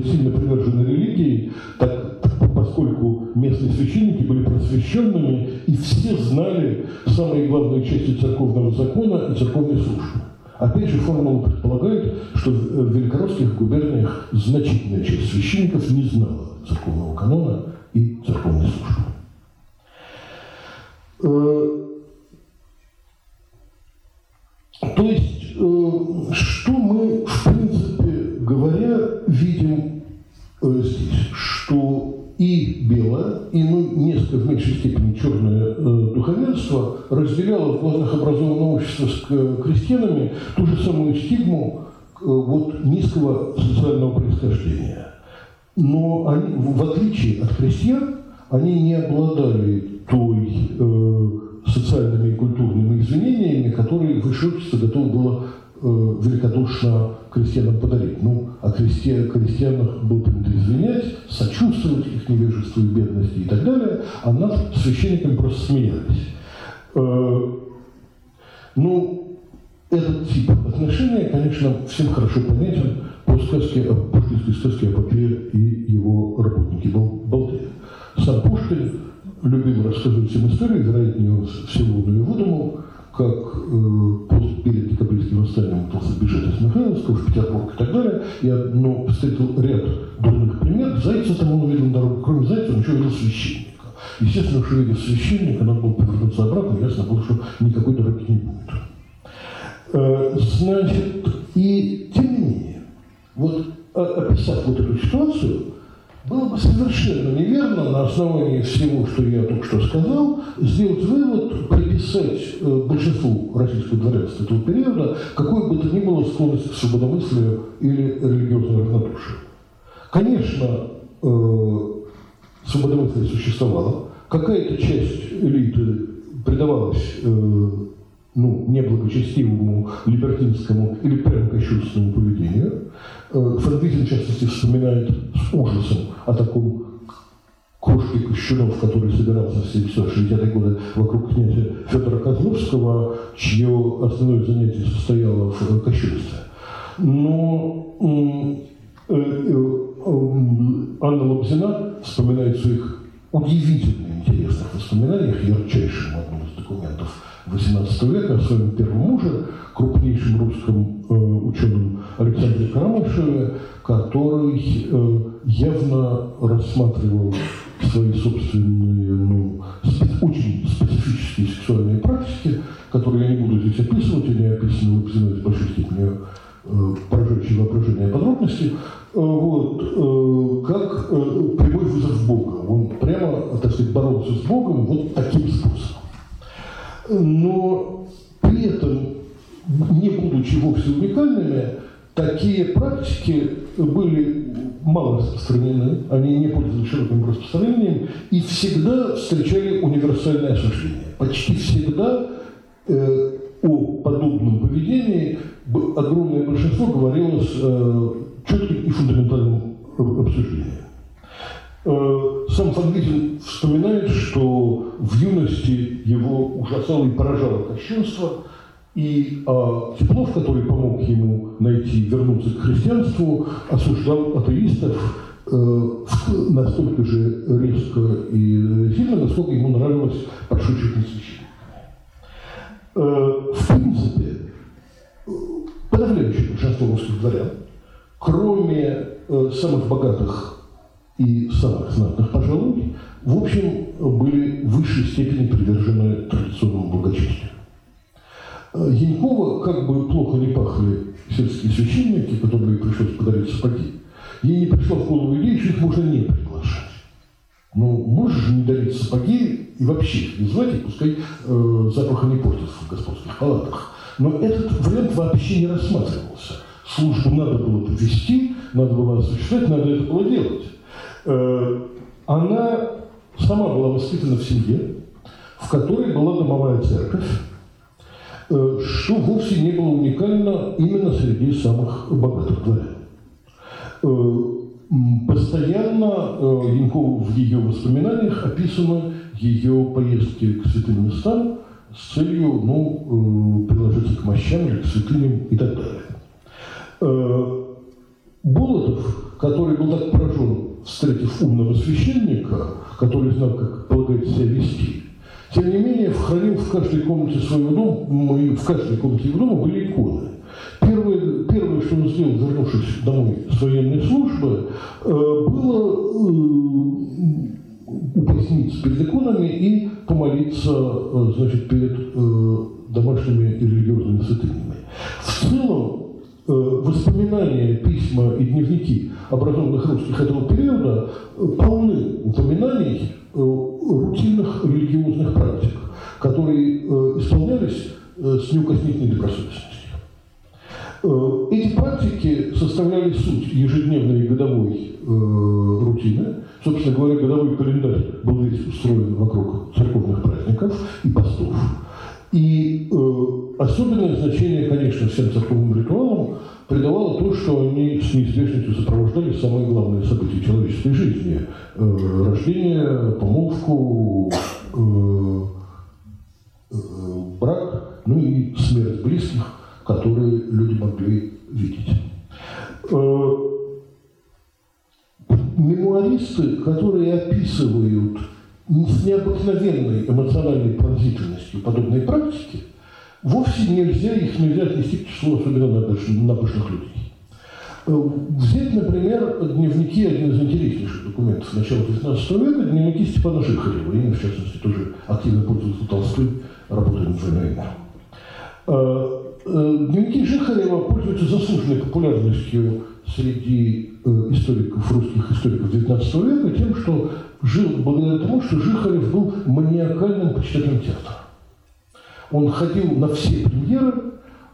сильно привержены религии, так, поскольку местные священники были просвещенными, и все знали самые главные части церковного закона и церковной службы. Опять же, формула предполагает, что в великоросских губерниях значительная часть священников не знала церковного канона и церковной службы. Э, то есть, э, что мы, в принципе говоря, видим э, здесь? И белое, и мы несколько в меньшей степени черное э, духовенство разделяло в глазах образованного общества с крестьянами ту же самую стигму э, вот, низкого социального происхождения. Но они, в отличие от крестьян, они не обладали той э, социальными и культурными извинениями, которые высшее общество готово было э, великодушно крестьянам подарить. Ну, о крестья, крестьянах было принято извинять, сочувствовать их невежеству и бедности и так далее, а над священниками просто смеялись. Э, ну, этот тип отношения, конечно, всем хорошо понятен по сказке, по пушкинской сказке о попе и его работнике Балде. Сам Пушкин любил рассказывать всем историю, вероятнее, всего он ее выдумал, как э, перед декабристским восстанием пытался бежать из Михайловского в Петербург и так далее. Я ну, встретил ряд дурных примеров. Зайца там он увидел на дорогу. Кроме зайца он еще видел священника. Естественно, что видел священника, надо было повернуться обратно, ясно было, что никакой дороги не будет. Э, значит, и тем не менее, вот описав вот эту ситуацию, было бы совершенно неверно на основании всего, что я только что сказал, сделать вывод, приписать э, большинству российского дворянства этого периода какой бы то ни было склонность к свободомыслию или религиозному равнодушию. Конечно, э, свободомыслие существовало, какая-то часть элиты предавалась э, ну, неблагочестивому, либертинскому или прямо кощунственному поведению. Франклин, в частности, вспоминает с ужасом о таком кружке Кощунов, который собирался в 760-е годы вокруг князя Федора Козловского, чье основное занятие состояло в кощунстве. Но э, э, Анна Лобзина вспоминает в своих удивительно интересных воспоминаниях, ярчайшим одном из документов XVIII века о своем первом муже, крупнейшем русском э, ученом Александре Карамышеве, который э, явно рассматривал свои собственные, ну, очень специфические сексуальные практики, которые я не буду здесь описывать, они описаны в с большой степенью э, поражающие воображение подробности, э, вот, э, как э, прямой вызов Бога. Он прямо, так сказать, боролся с Богом вот таким способом но при этом, не будучи вовсе уникальными, такие практики были мало распространены, они не пользовались широким распространением и всегда встречали универсальное осуждение. Почти всегда э, о подобном поведении огромное большинство говорило с э, четким и фундаментальным обсуждением. Э, сам Фанвизин вспоминает, что в юности его ужасало и поражало кощунство, и а, Теплов, который помог ему найти, вернуться к христианству, осуждал атеистов э, настолько же резко и сильно, насколько ему нравилось подшучивать над священниками. Э, в принципе, подавляющее большинство русских дворян, кроме э, самых богатых и самых знатных, пожалуй, в общем, были в высшей степени привержены традиционному благочестию. Э, Янькова, как бы плохо не пахли сельские священники, которым пришлось подарить сапоги, ей не пришла в голову идея, что их можно не приглашать. Ну, можешь же не дарить сапоги и вообще их не звать, и пускай э, запаха не портится в господских палатах. Но этот вариант вообще не рассматривался. Службу надо было повести, надо было осуществлять, надо это было делать. Э, она сама была воспитана в семье, в которой была домовая церковь, что вовсе не было уникально именно среди самых богатых дворян. Постоянно Янкову в ее воспоминаниях описаны ее поездки к святым местам с целью ну, приложиться к мощам или к святыням и так далее. Болотов, который был так поражен, встретив умного священника, который знал, как полагается себя вести, тем не менее, хранил в каждой комнате своего дома, в каждой комнате его дома были иконы. Первое, первое, что он сделал, вернувшись домой с военной службы, э, было э, упраздниться перед иконами и помолиться э, значит, перед домашними и религиозными святынями. В целом, воспоминания, письма и дневники образованных русских этого периода э, полны упоминаний э, рутинных религиозных практик, которые исполнялись с неукоснительной добросовестностью. Эти практики составляли суть ежедневной и годовой рутины. Собственно говоря, годовой календарь был весь устроен вокруг церковных праздников и постов. И э, особенное значение, конечно, всем церковным ритуалам придавало то, что они с неизбежностью сопровождали самые главные события человеческой жизни. Э, рождение, помолвку, э, э, брак, ну и смерть близких, которые люди могли видеть. Э, мемуаристы, которые описывают с необыкновенной эмоциональной пронзительностью подобной практики, вовсе нельзя, их нельзя отнести к числу особенно набожных людей. Э, взять, например, дневники, один из интереснейших документов начала XIX века, дневники Степана Жихарева, имя, в частности, тоже активно пользовался Толстой, работая над войной э, э, Дневники Жихарева пользуются заслуженной популярностью среди историков, русских историков XIX века тем, что жил благодаря тому, что Жихарев был маниакальным почитателем театра. Он ходил на все премьеры,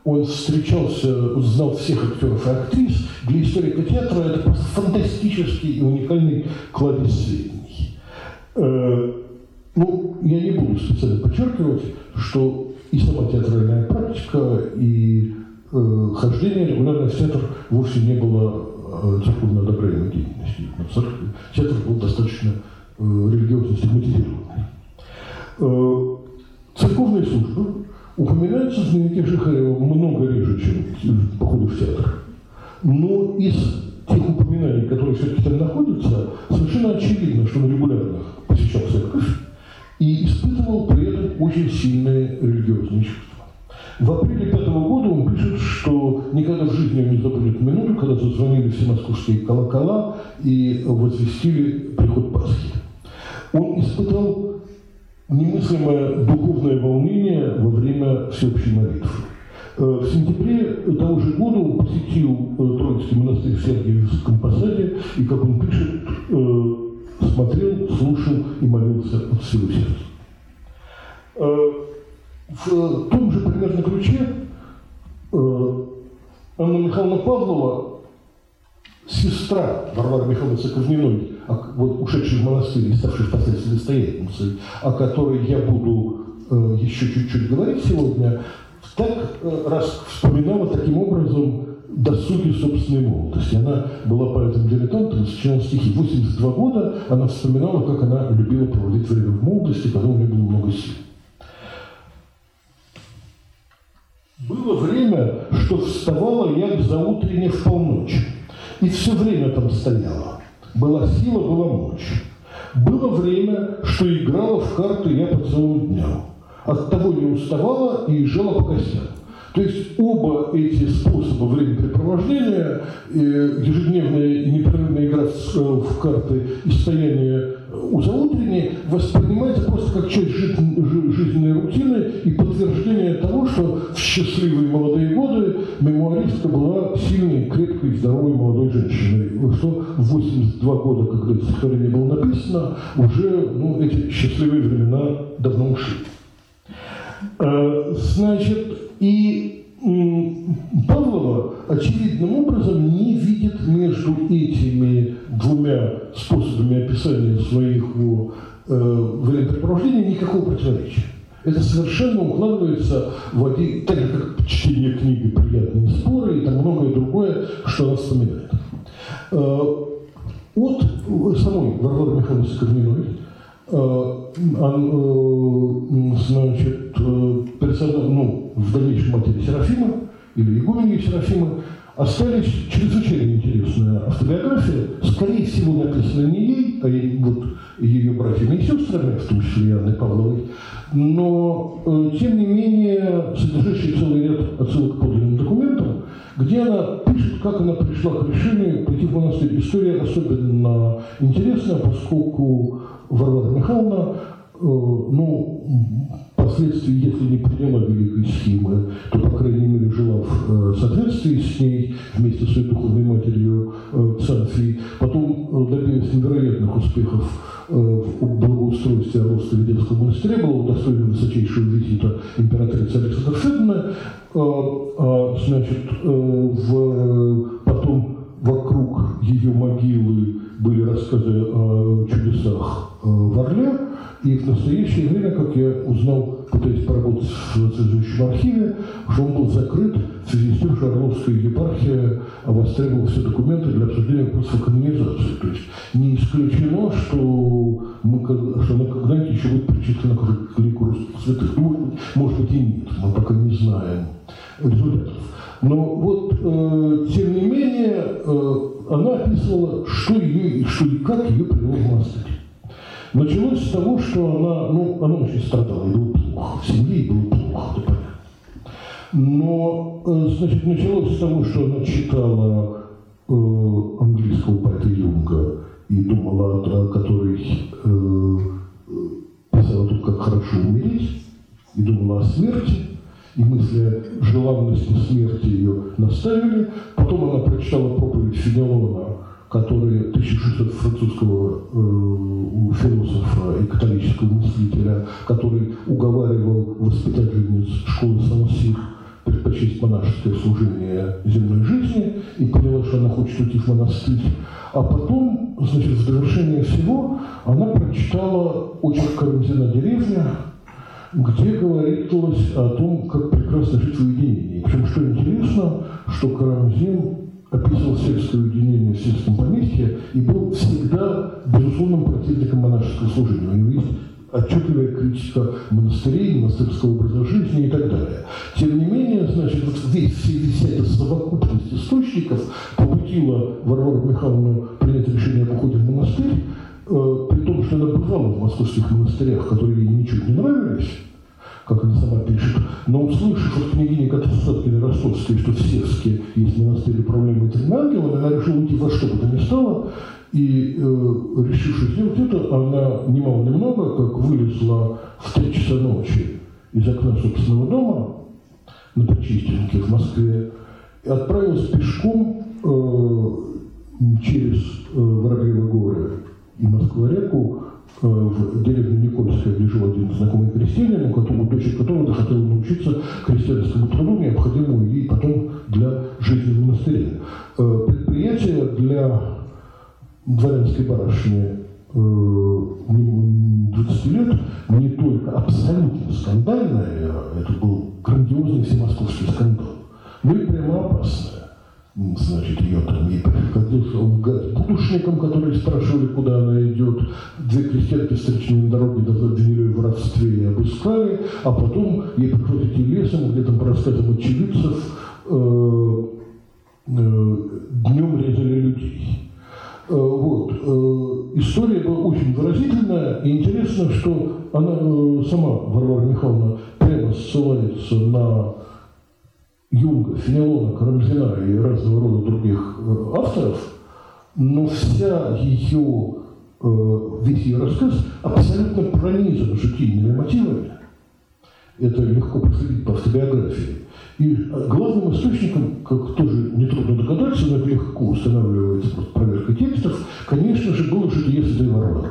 он встречался, знал всех актеров и актрис. Для историка театра это просто фантастический и уникальный кладезь сведений. Э, ну, я не буду специально подчеркивать, что и сама театральная практика, и э, хождение регулярно в театр вовсе не было э, церковно одобряемой деятельностью. Театр был достаточно Э, религиозно стигматизированной. Э, церковные службы упоминаются в дневнике Жихарева много реже, чем походы в театр. Но из тех упоминаний, которые все-таки там находятся, совершенно очевидно, что он регулярно посещал церковь и испытывал при этом очень сильные религиозные чувства. В апреле пятого года он пишет, что никогда в жизни он не забудет минуту, когда зазвонили все московские колокола и возвестили приход Пасхи он испытал немыслимое духовное волнение во время всеобщей молитвы. Э, в сентябре того же года он посетил э, Троицкий монастырь в Сергиевском посаде и, как он пишет, э, смотрел, слушал и молился от всего сердца. В том же примерно ключе Анна Михайловна Павлова сестра Варвары Михайловны Соковниной, а вот ушедшей в монастырь и ставшей впоследствии настоятельницей, о которой я буду э, еще чуть-чуть говорить сегодня, так э, раз вспоминала таким образом досуги собственной молодости. Она была поэтом-дилетантом, сочиняла стихи. 82 года она вспоминала, как она любила проводить время в молодости, когда у нее было много сил. Было время, что вставала я за утренне в полночь и все время там стояла. Была сила, была мощь. Было время, что играла в карты я по целым дням. От того не уставала и жила по костям. То есть оба эти способа времяпрепровождения, э, ежедневная непрерывная игра в э, карты и стояние у заутренней, воспринимается просто как часть жизненной рутины и подтверждение того, что в счастливые молодые годы мемуаристка была сильной, крепкой, здоровой молодой женщиной. Что в 82 года, когда это стихотворение было написано, уже ну, эти счастливые времена давно ушли. Э, значит, и Павлова очевидным образом не видит между этими двумя способами описания своего э, сопровождения никакого противоречия. Это совершенно укладывается в один, так же как чтение книги «Приятные споры» и там многое другое, что она вспоминает. Э, от самой Варвары Михайловны Скорниной, он, значит, персонаж, ну, в дальнейшем матери Серафима или игуменей Серафима, остались чрезвычайно интересная автобиография, скорее всего, написанная не ей, а ей, вот, ее братьями и сестрами, в том числе и Анной Павловой, но, э, тем не менее, содержащий целый ряд отсылок к подлинным документам, где она пишет, как она пришла к решению пойти в монастырь. История особенно интересная, поскольку Варвара Михайловна Э, ну, впоследствии, если не приняла великой схемы, то, по крайней мере, жила в э, соответствии с ней вместе с своей духовной матерью э, Цанфией. Потом добилась невероятных успехов в благоустройстве Орловского Веденского монастыря, была удостоена высочайшего визита императрицы Александра Федоровны. А, значит, в, потом вокруг ее могилы были рассказы о чудесах в Орле, и в настоящее время, как я узнал, пытаясь поработать в соответствующем архиве, что он был закрыт в связи с тем, что Орловская епархия востребовала все документы для обсуждения вопросов канонизации. То есть не исключено, что, мы, что она когда-нибудь еще будет причислена к лику русских святых. Может быть, может быть и нет, мы пока не знаем результатов. Но вот, э, тем не менее, э, она описывала, что ее, что и как ее привело в монастырь. Началось с того, что она, ну, она очень страдала, ей было плохо, семье было плохо. Но, э, значит, началось с того, что она читала э, английского поэта Юнга и думала, о, который э, писал том, как хорошо умереть, и думала о смерти, и мысли о желанности смерти ее наставили. Потом она прочитала проповедь Фенелона который 1600 французского э, философа и католического мыслителя, который уговаривал воспитательниц школы Сан-Сир предпочесть монашеское служение земной жизни и поняла, что она хочет уйти в монастырь. А потом, значит, в завершение всего, она прочитала очерк Карамзина «Деревня», где говорилось о том, как прекрасно жить в уединении. Причем, что интересно, что Карамзин описывал сельское уединение в сельском поместье и был всегда безусловным противником монашеского служения. У него есть отчетливая критика монастырей, монастырского образа жизни и так далее. Тем не менее, значит, вот весь, вся эта совокупность источников побудила Варвару Михайловну принять решение об уходе в монастырь, э, при том, что она бывала в московских монастырях, которые ей ничего не нравились, как она сама пишет. Но услышав от княгини Катасаткиной Ростовской, что в Севске есть монастырь управляемый тремя ангелами, она решила уйти во что бы то ни стало, и э, решившись сделать это, она немало немного, как вылезла в три часа ночи из окна собственного дома на Причистенке в Москве и отправилась пешком э, через э, Воробьевы горы и Москва-реку в деревне Никольская, где жил один знакомый крестьянин, у которого, дочь которого хотела научиться крестьянскому труду, необходимому ей потом для жизни в монастыре. Э, предприятие для дворянской барышни 20 э, лет не только абсолютно скандальное, это был грандиозный всемосковский скандал, но и прямо опасное значит, ее там ей приходился лгать будушникам, которые спрашивали, куда она идет. Две крестьянки встречные на дороге обвинили ее в воровстве и обыскали, а потом ей пришлось идти лесом, где там по рассказам очевидцев э, э, днем резали людей. Э, вот. Э, история была очень выразительная, и интересно, что она э, сама, Варвара Михайловна, прямо ссылается на Юнга, Фенелона, Карамзина и разного рода других э, авторов, но вся ее, э, весь ее рассказ абсолютно пронизан житийными мотивами. Это легко проследить по автобиографии. И главным источником, как тоже нетрудно догадаться, но это легко устанавливается просто проверкой текстов, конечно же, было житие Варвары.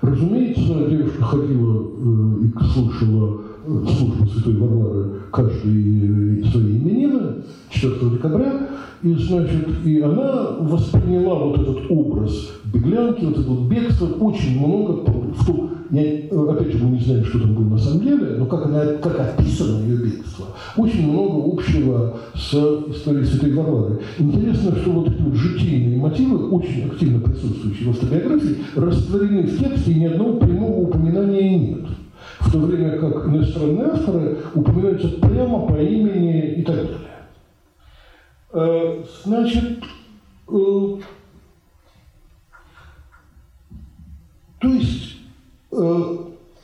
Разумеется, девушка ходила э, и слушала службу Святой Варвары каждые свои именины 4 декабря, и, значит, и она восприняла вот этот образ беглянки, вот это вот бегство очень много в том, я, опять же, мы не знаем, что там было на самом деле, но как, она, как описано ее бегство, очень много общего с историей Святой Варвары. Интересно, что вот эти вот житийные мотивы, очень активно присутствующие в автобиографии, растворены в тексте, и ни одного прямого упоминания нет. В то время как иностранные авторы упоминаются прямо по имени и так далее. Э, значит, э, то есть э,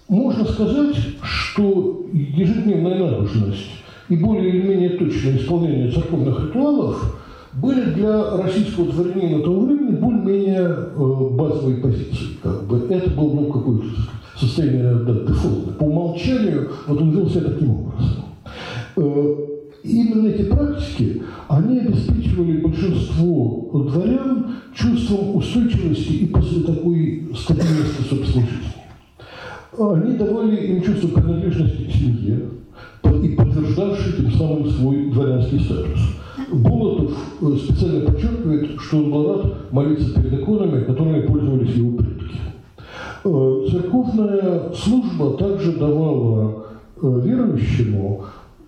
можно сказать, что ежедневная набожность и более или менее точное исполнение церковных ритуалов были для российского дворянина того времени более-менее базовой позицией. Как бы. Это было ну, какое-то состояние да, дефолта. По умолчанию вот он вел себя таким образом именно эти практики, они обеспечивали большинство дворян чувством устойчивости и после такой стабильности собственной жизни. Они давали им чувство принадлежности к семье и подтверждавший тем самым свой дворянский статус. Болотов э, специально подчеркивает, что рад молиться перед иконами, которыми пользовались его предки. Э, церковная служба также давала э, верующему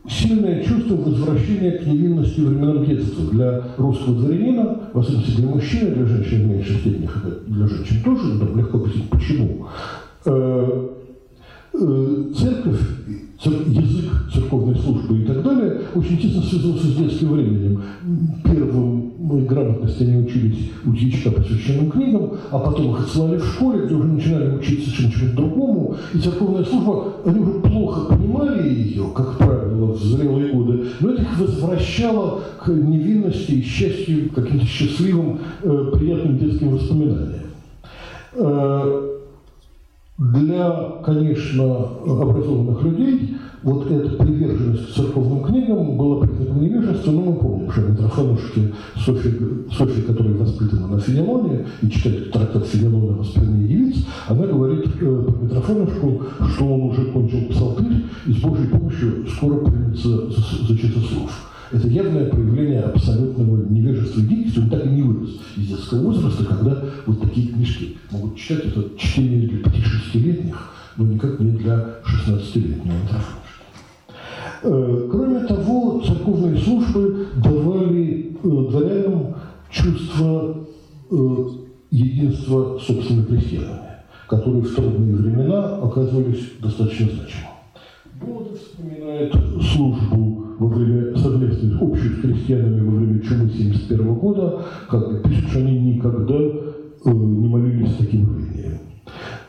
сильное чувство возвращения к невинности временам детства для русского дворянина, в особенности для мужчины, для женщин в меньшей степени, для женщин тоже, но легко объяснить почему. Церковь, язык церковной службы и так далее очень тесно связался с детским временем. Первым грамотности они учились у дьячка по священным книгам, а потом их отсылали в школе, где уже начинали учиться чему-то другому, и церковная служба, они уже плохо понимали ее, как правило, в зрелые годы, но это их возвращало к невинности и счастью, каким-то счастливым, э, приятным детским воспоминаниям. Для, конечно, образованных людей вот эта приверженность церковным книгам была признаком невежества, но мы помним, что Митрофанушке Софья, Софья, которая воспитана на Фенелоне и читает трактат Фенелона «Воспитание девиц», она говорит э, про Митрофанушку, что он уже кончил псалтырь и с Божьей помощью скоро примется за, за часослов. Это явное проявление абсолютного невежества и. Он так и не вырос из детского возраста, когда вот такие книжки могут читать. Это чтение для 5-6-летних, но никак не для 16-летнего антрофона. Э, кроме того, церковные службы давали э, дворянам чувство э, единства собственными крестьянами, которые в трудные времена оказывались достаточно значимыми. Болотов вспоминает службу во время совместной общей с крестьянами во время чумы 1971 года, как пишут, что они никогда не молились таким рвением.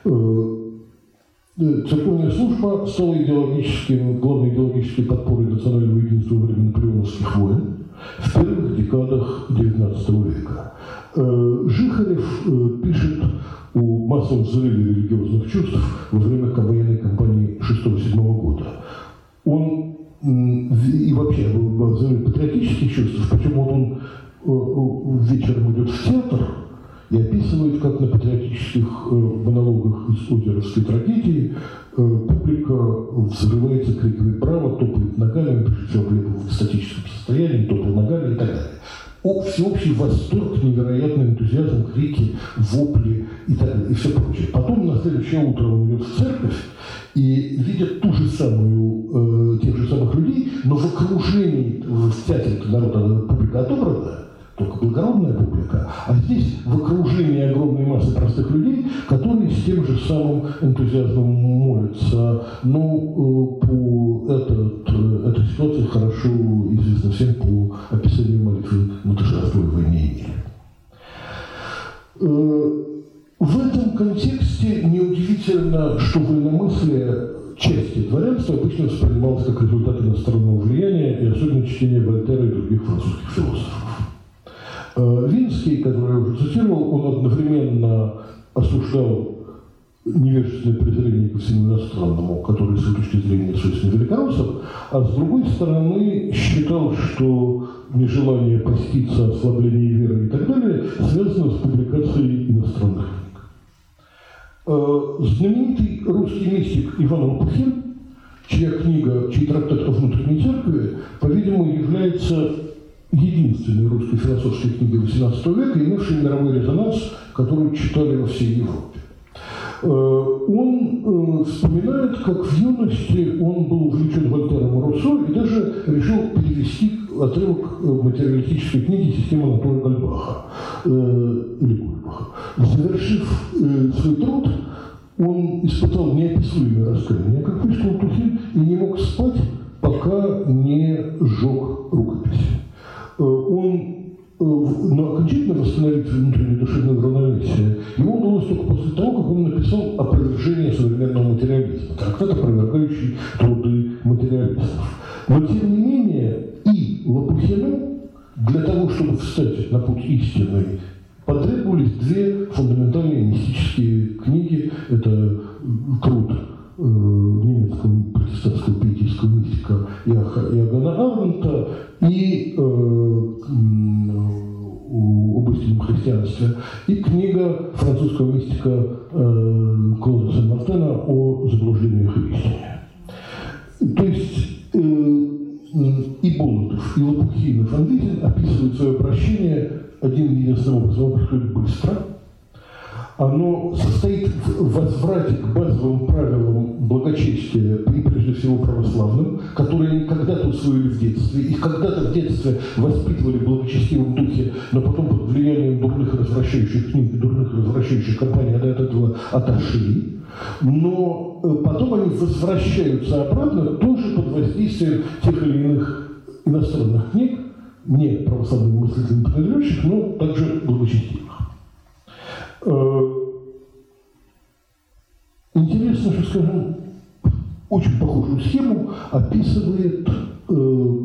Э, церковная служба стала идеологическим, главной идеологической подпорой национального единства во время наполеоновских войн в первых декадах XIX века. Э, Жихарев э, пишет о массовом взрыве религиозных чувств во время военной кампании 6-7 года. Он вообще патриотических чувств, почему он вечером идет в театр, и описывает, как на патриотических влиянием дурных развращающих книг, дурных развращающих компаний от этого отошли. Но э, потом они возвращаются обратно тоже под воздействием тех или иных иностранных книг, не православных мыслителей принадлежащих, но также благочестивых. Э, интересно, что, скажем, очень похожую схему описывает э,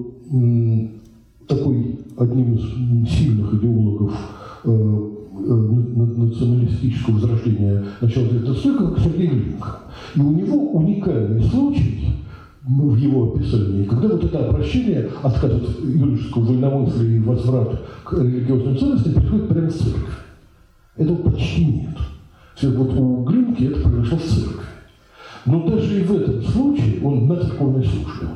такой одним из сильных идеологов э, э националистического возрождения начала 19 века, как Сергей Глинка. И у него уникальный случай в его описании, когда вот это обращение, отказ от юношеского вольномыслия и возврат к религиозным ценностям происходит прямо в церкви. Этого почти нет. Вот у Глинки это произошло в церкви. Но даже и в этом случае он на церковной службе,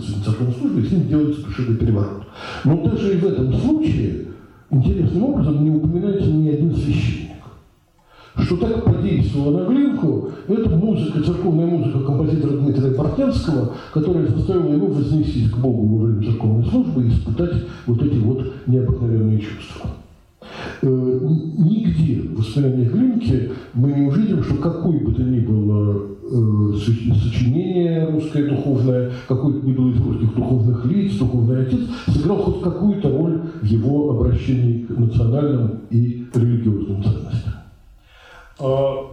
церковной службе, и с ним делается душевный переворот. Но даже и в этом случае интересным образом не упоминается ни один священник. Что так подействовало на Глинку, это музыка, церковная музыка композитора Дмитрия Портнянского, которая заставила его вознестись к Богу во время церковной службы и испытать вот эти вот необыкновенные чувства. Э, нигде в воспоминаниях Глинки мы не увидим, что какое бы то ни было э, сочинение русское духовное, какой бы ни было из русских духовных лиц, духовный отец, сыграл хоть какую-то роль в его обращении к национальным и религиозным ценностям. А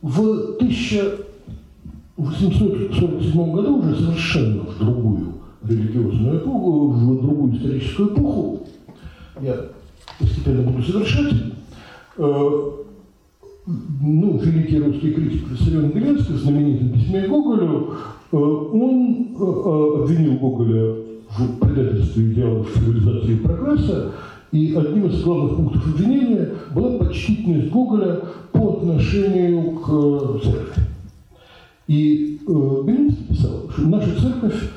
в 1847 году уже совершенно в другую религиозную эпоху, в другую историческую эпоху, я постепенно буду завершать. Э, ну, великий русский критик Виссарион Беленский в знаменитом письме Гоголю, э, он э, обвинил Гоголя в предательстве идеалов цивилизации и прогресса, и одним из главных пунктов обвинения была почтительность Гоголя по отношению к церкви. И э, Белинский писал, что наша церковь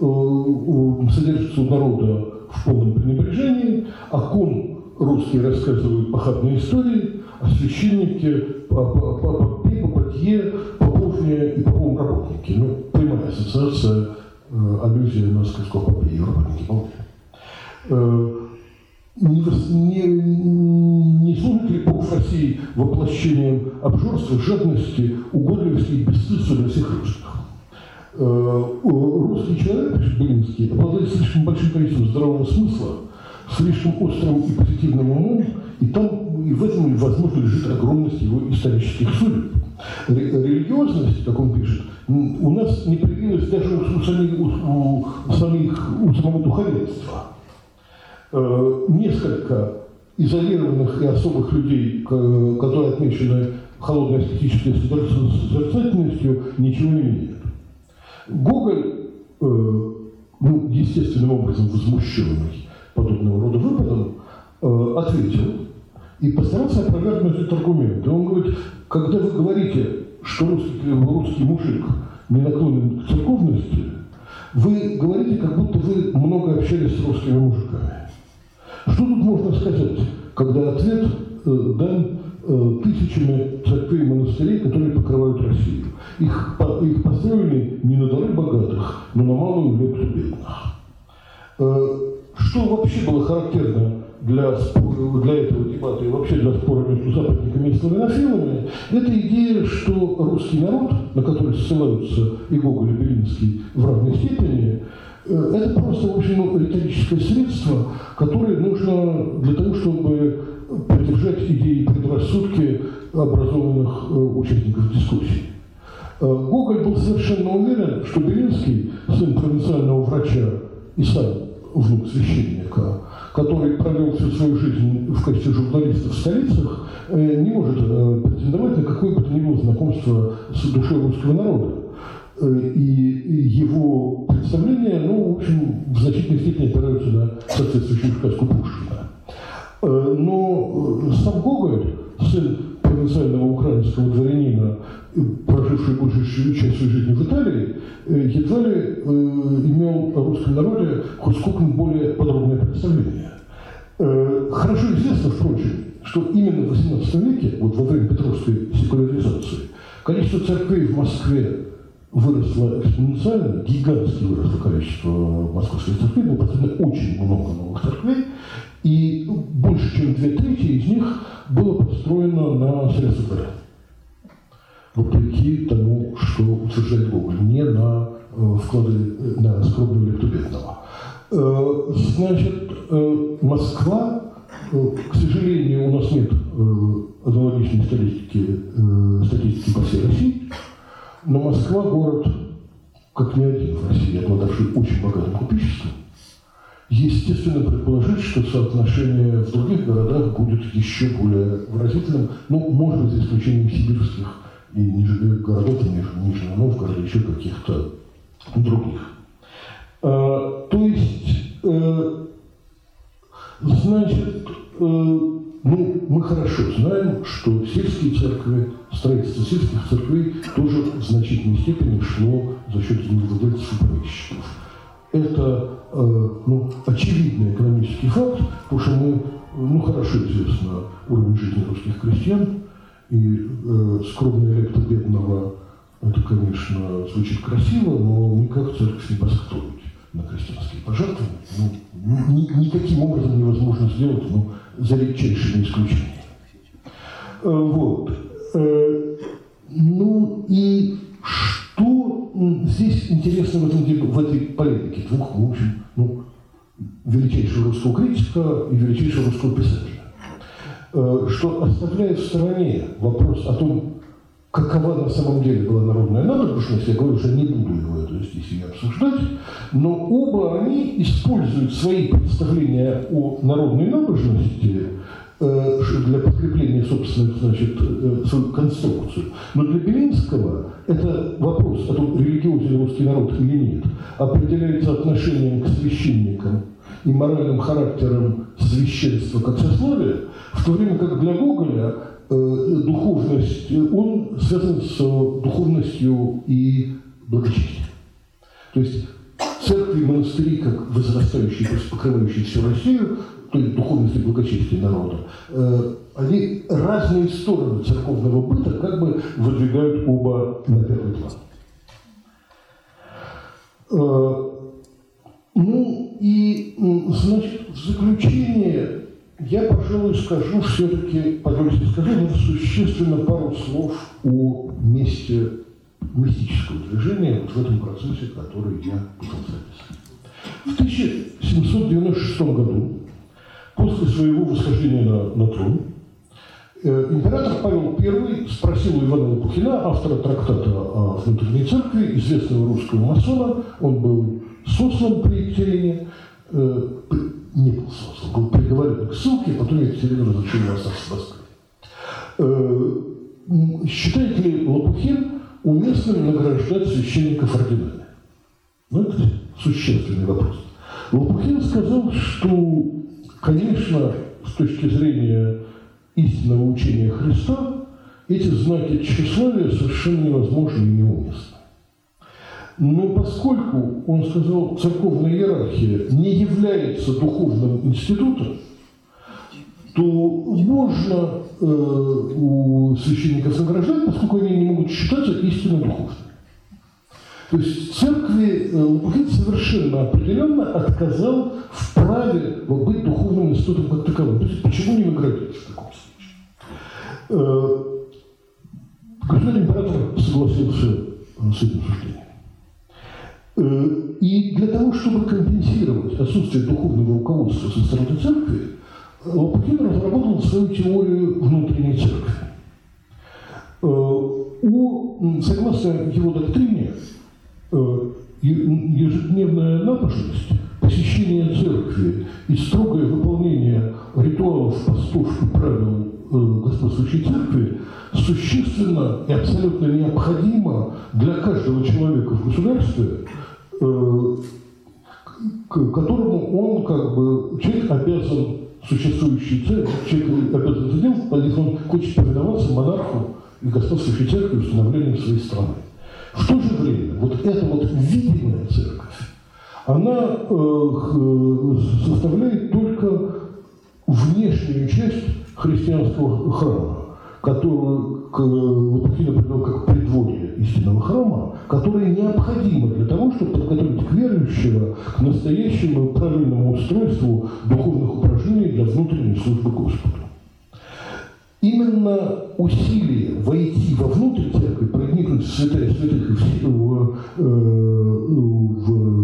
э, содержится у народа в полном пренебрежении, о ком русские рассказывают похабные истории, а священники по Поповне и Поповом работники. Ну, прямая ассоциация, э, аллюзия на сказку Попе и работники, помните? Э, не, не, служит ли Бог в России воплощением обжорства, жадности, угодливости и бесстыдства для всех русских? Э, русский человек, Белинский, обладает слишком большим количеством здравого смысла, слишком острым и позитивным умом, и там и в этом, возможно, лежит огромность его исторических судеб. Религиозность, как он пишет, у нас не проявилась даже у, самих, у, у, самих, у самого духовенства. Э, несколько изолированных и особых людей, которые отмечены холодной эстетической созерцательностью, ничего не меняют. Гоголь, э, ну, естественным образом возмущенный, подобного рода выпадом, э, ответил и постарался опровергнуть этот аргумент. И он говорит, когда вы говорите, что русский, русский мужик не наклонен к церковности, вы говорите, как будто вы много общались с русскими мужиками. Что тут можно сказать, когда ответ э, дан э, тысячами церквей и монастырей, которые покрывают Россию. Их, их построили не на дары богатых, но на малую лепту бедных. Что вообще было характерно для, для этого дебата и вообще для спора между западниками и славянофилами, это идея, что русский народ, на который ссылаются и Гоголь, и Белинский в равной степени, э, это просто, в общем, ну, риторическое средство, которое нужно для того, чтобы поддержать идеи и предрассудки образованных э, участников дискуссии. Э, Гоголь был совершенно уверен, что Белинский, сын провинциального врача и внук священника, который провел всю свою жизнь в качестве журналиста в столицах, э, не может э, претендовать на какое бы то ни было знакомство с душой русского народа. Э, и его представления, ну, в общем, в значительной степени опираются на соответствующую сказку Пушкина. Но сам Гоголь, сын провинциального украинского дворянина, проживший большую часть своей жизни в Италии, э, едва ли э, имел о русском народе хоть сколько-нибудь более подробное представление. Э, хорошо известно, впрочем, что именно в XVIII веке, вот во время Петровской секуляризации, количество церквей в Москве выросло экспоненциально, гигантски выросло количество московских церквей, было поставлено очень много новых церквей, и больше, чем две трети из них было построено на средства дворян вопреки тому, что утверждает Гоголь, не на вклады на скромную лепту бедного. Значит, Москва, к сожалению, у нас нет аналогичной статистики, статистики по всей России, но Москва город, как ни один в России, обладавший очень богатым купечеством, Естественно, предположить, что соотношение в других городах будет еще более выразительным, ну, может быть, за исключением сибирских и ниже городов, Нижнего, Новгорода, еще каких-то других. А, то есть, э, значит, э, ну, мы хорошо знаем, что сельские церкви, строительство сельских церквей тоже в значительной степени шло за счет землевладельцев и помещиков. Это э, ну, очевидный экономический факт, потому что мы, ну, хорошо известно уровень жизни русских крестьян, и э, скромный ректор бедного, это, конечно, звучит красиво, но никак церковь не построить на крестьянские пожертвования. Ну, ни, никаким образом невозможно сделать, ну, за редчайшими исключениями. Э, вот. Э, ну и что здесь интересно в, этом, в этой полемике двух, в общем, ну, величайшего русского критика и величайшего русского писателя? Э, что оставляет в стороне вопрос о том, какова на самом деле была народная набожность, я говорю, что не буду его это здесь обсуждать, но оба они используют свои представления о народной набожности э, для подкрепления собственной, значит, э, свою конструкцию. Но для Белинского это вопрос о том, религиозен русский народ или нет, определяется отношением к священникам и моральным характером священства как сословия, в то время как для Гоголя э, духовность, он связан с духовностью и благочестием. То есть церкви и монастыри, как возрастающие, покрывающие всю Россию, то есть духовность и благочестие народа, э, они разные стороны церковного быта как бы выдвигают оба на первый план. Э, ну и, значит, в заключение я, пожалуй, скажу все-таки, позвольте но существенно пару слов о месте мистического движения вот в этом процессе, который я пытался описать. В 1796 году, после своего восхождения на, на трон, э, император Павел I спросил у Ивана Лопухина, автора трактата о внутренней церкви, известного русского масона, он был сослан при Екатерине, э, не был сослан, был приговорен к ссылке, потом Екатерина разрешила остаться в Москве. Э, считает ли Лопухин уместным награждать священников орденами? Ну, это существенный вопрос. Лопухин сказал, что, конечно, с точки зрения истинного учения Христа, эти знаки тщеславия совершенно невозможны и неуместны. Но поскольку, он сказал, церковная иерархия не является духовным институтом, то можно э, у священников награждать, поскольку они не могут считаться истинно духовными. То есть церкви э, Лопухин совершенно определенно отказал в праве быть духовным институтом как таковым. То есть почему не наградить в таком случае? Э, государь император согласился с этим суждением. Э, и для того, чтобы компенсировать отсутствие духовного руководства со стороны церкви, Лопухин разработал свою теорию внутренней церкви. У, согласно его доктрине, Э, ежедневная набожность, посещение церкви и строгое выполнение ритуалов, постов и правил э, господствующей церкви существенно и абсолютно необходимо для каждого человека в государстве, э, к которому он, как бы, человек обязан существующий церковь, человек обязан это делать, если он хочет повиноваться монарху и господствующей церкви установлением своей страны. В то же время вот эта вот видимая церковь, она э, составляет только внешнюю часть христианского храма, которую Лопухин определил как предводие истинного храма, которое необходимо для того, чтобы подготовить к верующего к настоящему правильному устройству духовных упражнений для внутренней службы Господу. Именно усилие войти во внутрь церкви, проникнуть в святая святых в, в, э,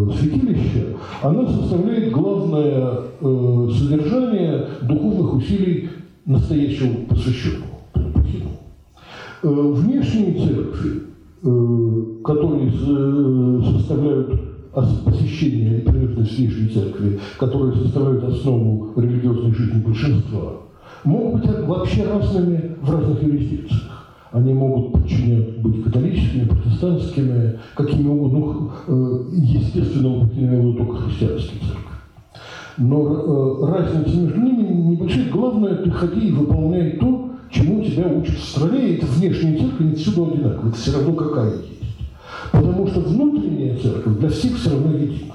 в святилище, она составляет главное э, содержание духовных усилий настоящего посвященного. Э, внешние церкви, которые составляют посещение внешней церкви, которые составляют основу религиозной жизни большинства, могут быть вообще разными в разных юрисдикциях. Они могут подчинять, быть католическими, протестантскими, какими угодно, ну, э, естественно, упомянул только христианские церкви. Но э, разница между ними небольшая. Главное, ты ходи и выполняй то, чему тебя учат в стране, это внешняя церковь не всюду одинаково, это все равно какая есть. Потому что внутренняя церковь для всех все равно едина.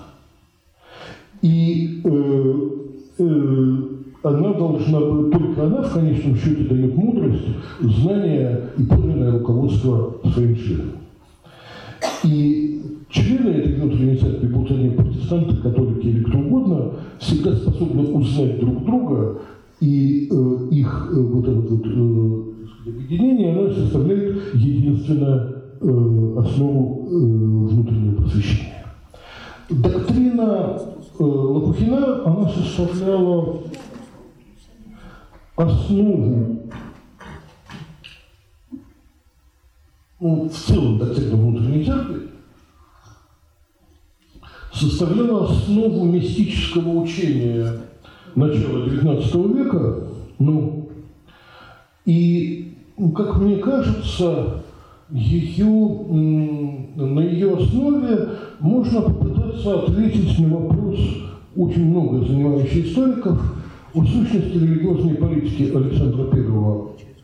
И э, э, она должна быть, только она в конечном счете дает мудрость, знания и подлинное руководство своим членам. И члены этой внутренней церкви, будь они протестанты, католики или кто угодно, всегда способны узнать друг друга, и э, их э, вот это вот э, объединение, оно составляет единственную э, основу э, внутреннего просвещения. Доктрина э, Лопухина, она составляла основу ну, в целом доктрина внутренней церкви составляла основу мистического учения начала XIX века, ну, и, как мне кажется, ее, на ее основе можно попытаться ответить на вопрос, очень много занимающий историков – о сущности религиозной политики Александра I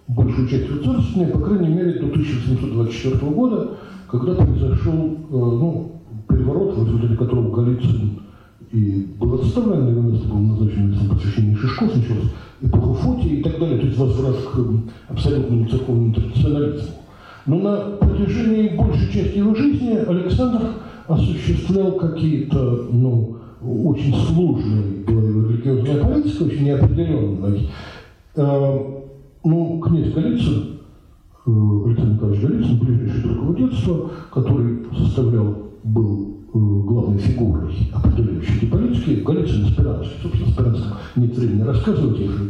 большую часть царственной, по крайней мере, до 1724 года, когда произошел э, ну, переворот, в результате которого Голицын и был отставлен, на его место был назначен местом посвящения Шишков, началась эпоха Фотии и так далее, то есть возврат к абсолютному церковному традиционализму. Но на протяжении большей части его жизни Александр осуществлял какие-то ну, очень сложной была его религиозная политика, очень неопределенной. Нет времени рассказывать, если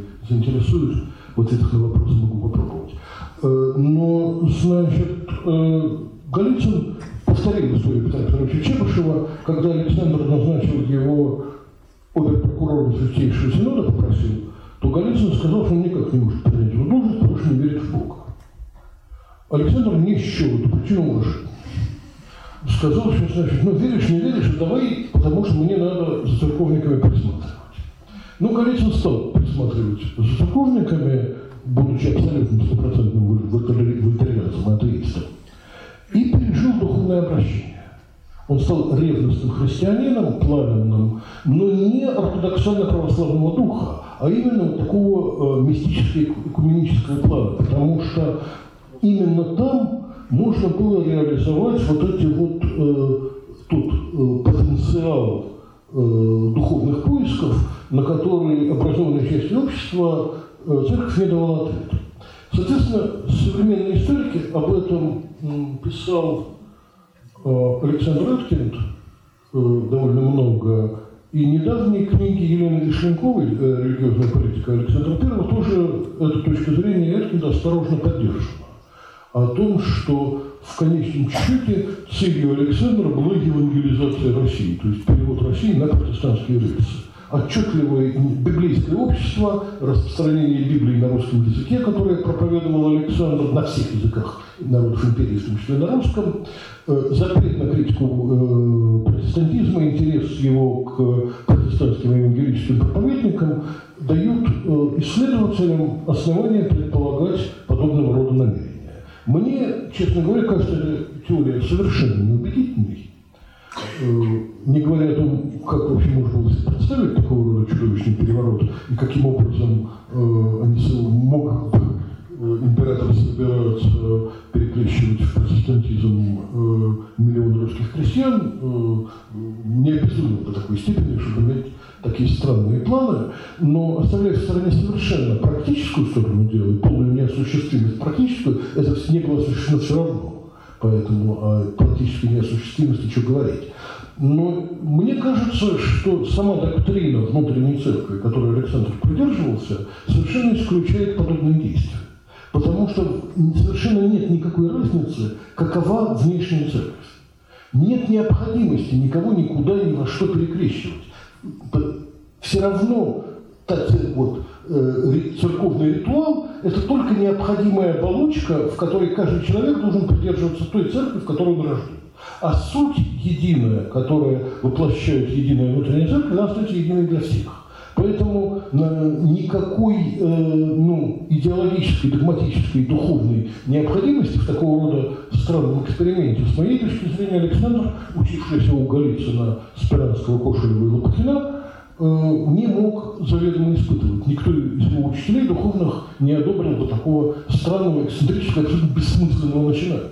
единая, которая воплощает единая внутренняя церковь, она остается единой для всех. Поэтому никакой э, ну, идеологической, догматической, духовной необходимости в такого рода странном эксперименте, с моей точки зрения, Александр, учившийся у Голицына, Спиранского, Кошелева и Лопухина, э, не мог заведомо испытывать. Никто из его учителей духовных не одобрил бы такого странного, эксцентрического, абсолютно бессмысленного начинания.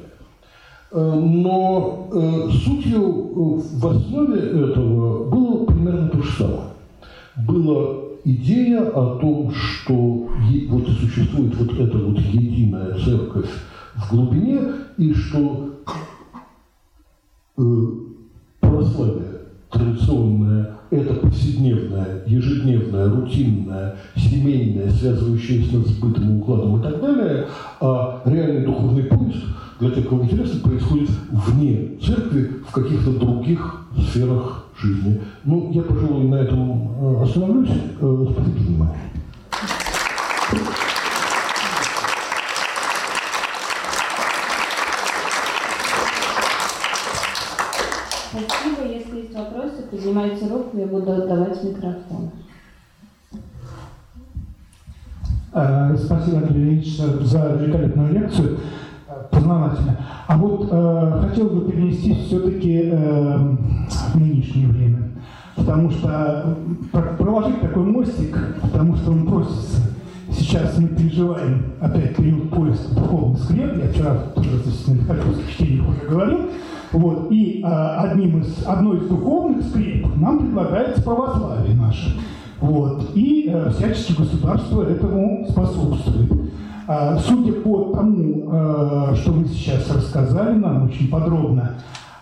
Э, но э, сутью э, в основе этого было примерно то же самое. Была идея о том, что вот существует вот эта вот единая церковь в глубине, и что православие традиционное – это повседневное, ежедневное, рутинное, семейное, связывающееся с бытом, укладом и так далее, а реальный духовный поиск – для тех, кому интересно, происходит вне церкви, в каких-то других сферах жизни. Ну, я, пожалуй, на этом э, остановлюсь. Э, спасибо за внимание. Спасибо. Если есть вопросы, поднимайте руку, я буду отдавать микрофон. Э, спасибо, Андрей Ильич, за великолепную лекцию познавательно. А вот э, хотел бы перенести все-таки э, в нынешнее время, потому что э, проложить такой мостик, потому что он просится. Сейчас мы переживаем опять период поиска духовных скреп, я вчера тоже на Михайловских чтениях уже говорил, вот, и э, одним из, одной из духовных скреп нам предлагается православие наше. Вот, и э, всячески государство этому способствует. А, судя по тому, а, что вы сейчас рассказали нам очень подробно,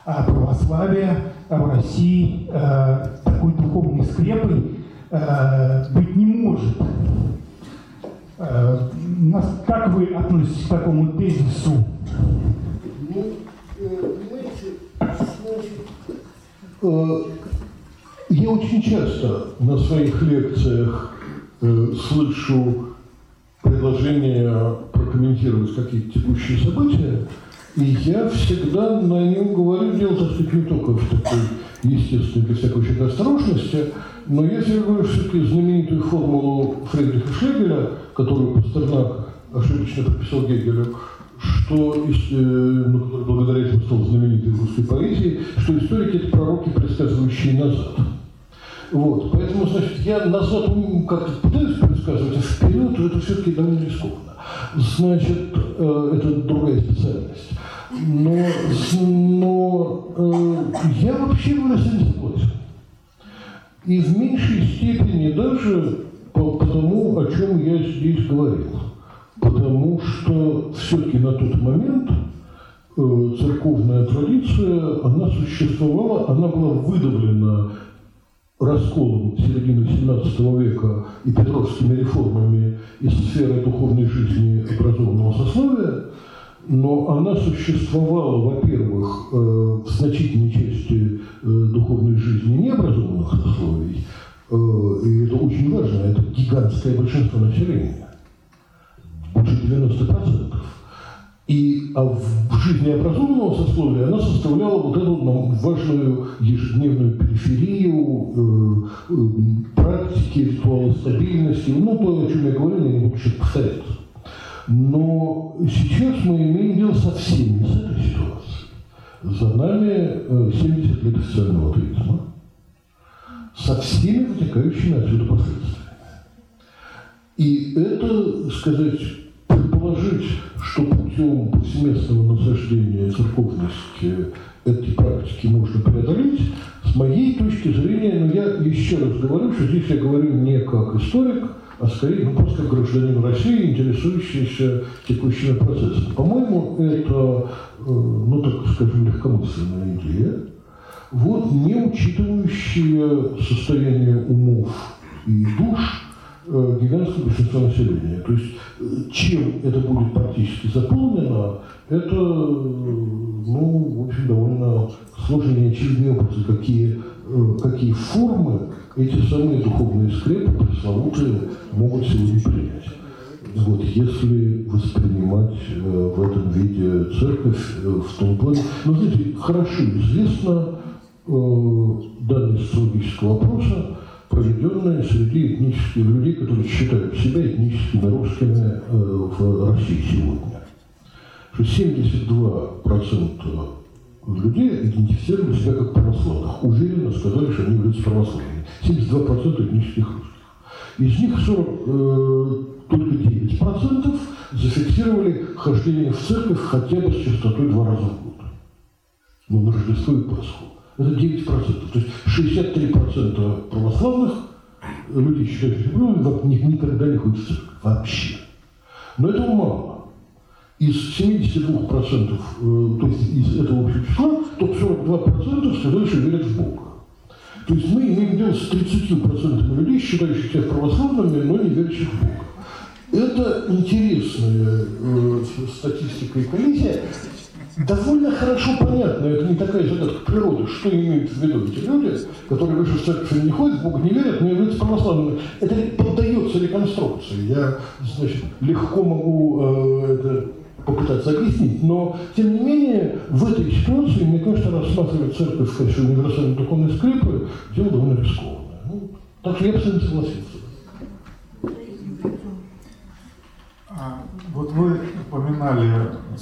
о православии в России такой духовной скрепой быть не может. Как вы относитесь к такому тезису? Ну, э, понимаете, значит, я очень часто на своих лекциях э, слышу предложение прокомментировать какие-то текущие события, и я всегда на нем говорю, дело, так сказать, не только в такой естественной для всякого человека осторожности, но тебе говорю все-таки знаменитую формулу Фридриха Шлегеля, которую Пастернак ошибочно прописал Гегелю, что, ну, благодаря этому стал знаменитой русской поэзии, что историки – это пророки, предсказывающие назад. Вот, поэтому, значит, я назад как-то пытаюсь предсказывать, а вперед это все-таки довольно рискованно. Значит, э, это другая специальность. Но, но э, я вообще говоря с. И в меньшей степени даже по, по тому, о чем я здесь говорил. Потому что все-таки на тот момент э, церковная традиция, она существовала, она была выдавлена расколом середины XVII века и петровскими реформами из сферы духовной жизни образованного сословия, но она существовала, во-первых, э, в значительной части э, духовной жизни необразованных сословий, э, и это очень важно, это гигантское большинство населения, больше 90%. И а в жизни образованного сословия она составляла вот эту нам важную ежедневную периферию, э, э, практики, ритуала стабильности, ну, то, о чем я говорил, я не буду сейчас повторяться. Но сейчас мы имеем дело совсем не с этой ситуацией. За нами 70 э, лет официального атеизма со всеми вытекающими отсюда последствиями. И это, сказать, предположить, что путем повсеместного насаждения церковности эти практики можно преодолеть, с моей точки зрения, но я еще раз говорю, что здесь я говорю не как историк, а скорее ну, просто как гражданин России, интересующийся текущими процессами. По-моему, это, э, ну так скажем, легкомысленная идея, вот не учитывающая состояние умов и душ гигантское большинство населения. То есть э, чем это будет практически заполнено, это, ну, в общем, довольно сложные и очевидные образы, какие, э, какие формы эти самые духовные скрепы пресловутые могут сегодня принять. Вот, если воспринимать э, в этом виде церковь э, в том плане, ну, знаете, хорошо известно э, данные социологического опроса, проведенная среди этнических людей, которые считают себя этническими русскими э, в России сегодня. Что 72% людей идентифицировали себя как православных, уверенно сказали, что они являются православными. 72% этнических русских. Из них 40, э, только 9% зафиксировали хождение в церковь хотя бы с частотой два раза в год. Ну, на Рождество и Пасху. Это 9%. То есть 63% православных людей считают, ну, никогда не ходят в церковь. Вообще. Но этого мало. Из 72%, э, то есть из этого общего числа, то 42% сказали, что верят в Бога. То есть мы имеем дело с 30% людей, считающих себя православными, но не верящих в Бога. Это интересная э, статистика и коллизия довольно хорошо понятно, это не такая загадка природы, что имеют в виду эти люди, которые выше в церковь не ходят, в Бога не верят, но являются православными. Это поддается реконструкции. Я, значит, легко могу э, это попытаться объяснить, но, тем не менее, в этой ситуации, мне кажется, рассматривать церковь в качестве универсальной духовной скрипы – дело довольно рискованное. Ну, так что я бы с этим согласился. Вот вы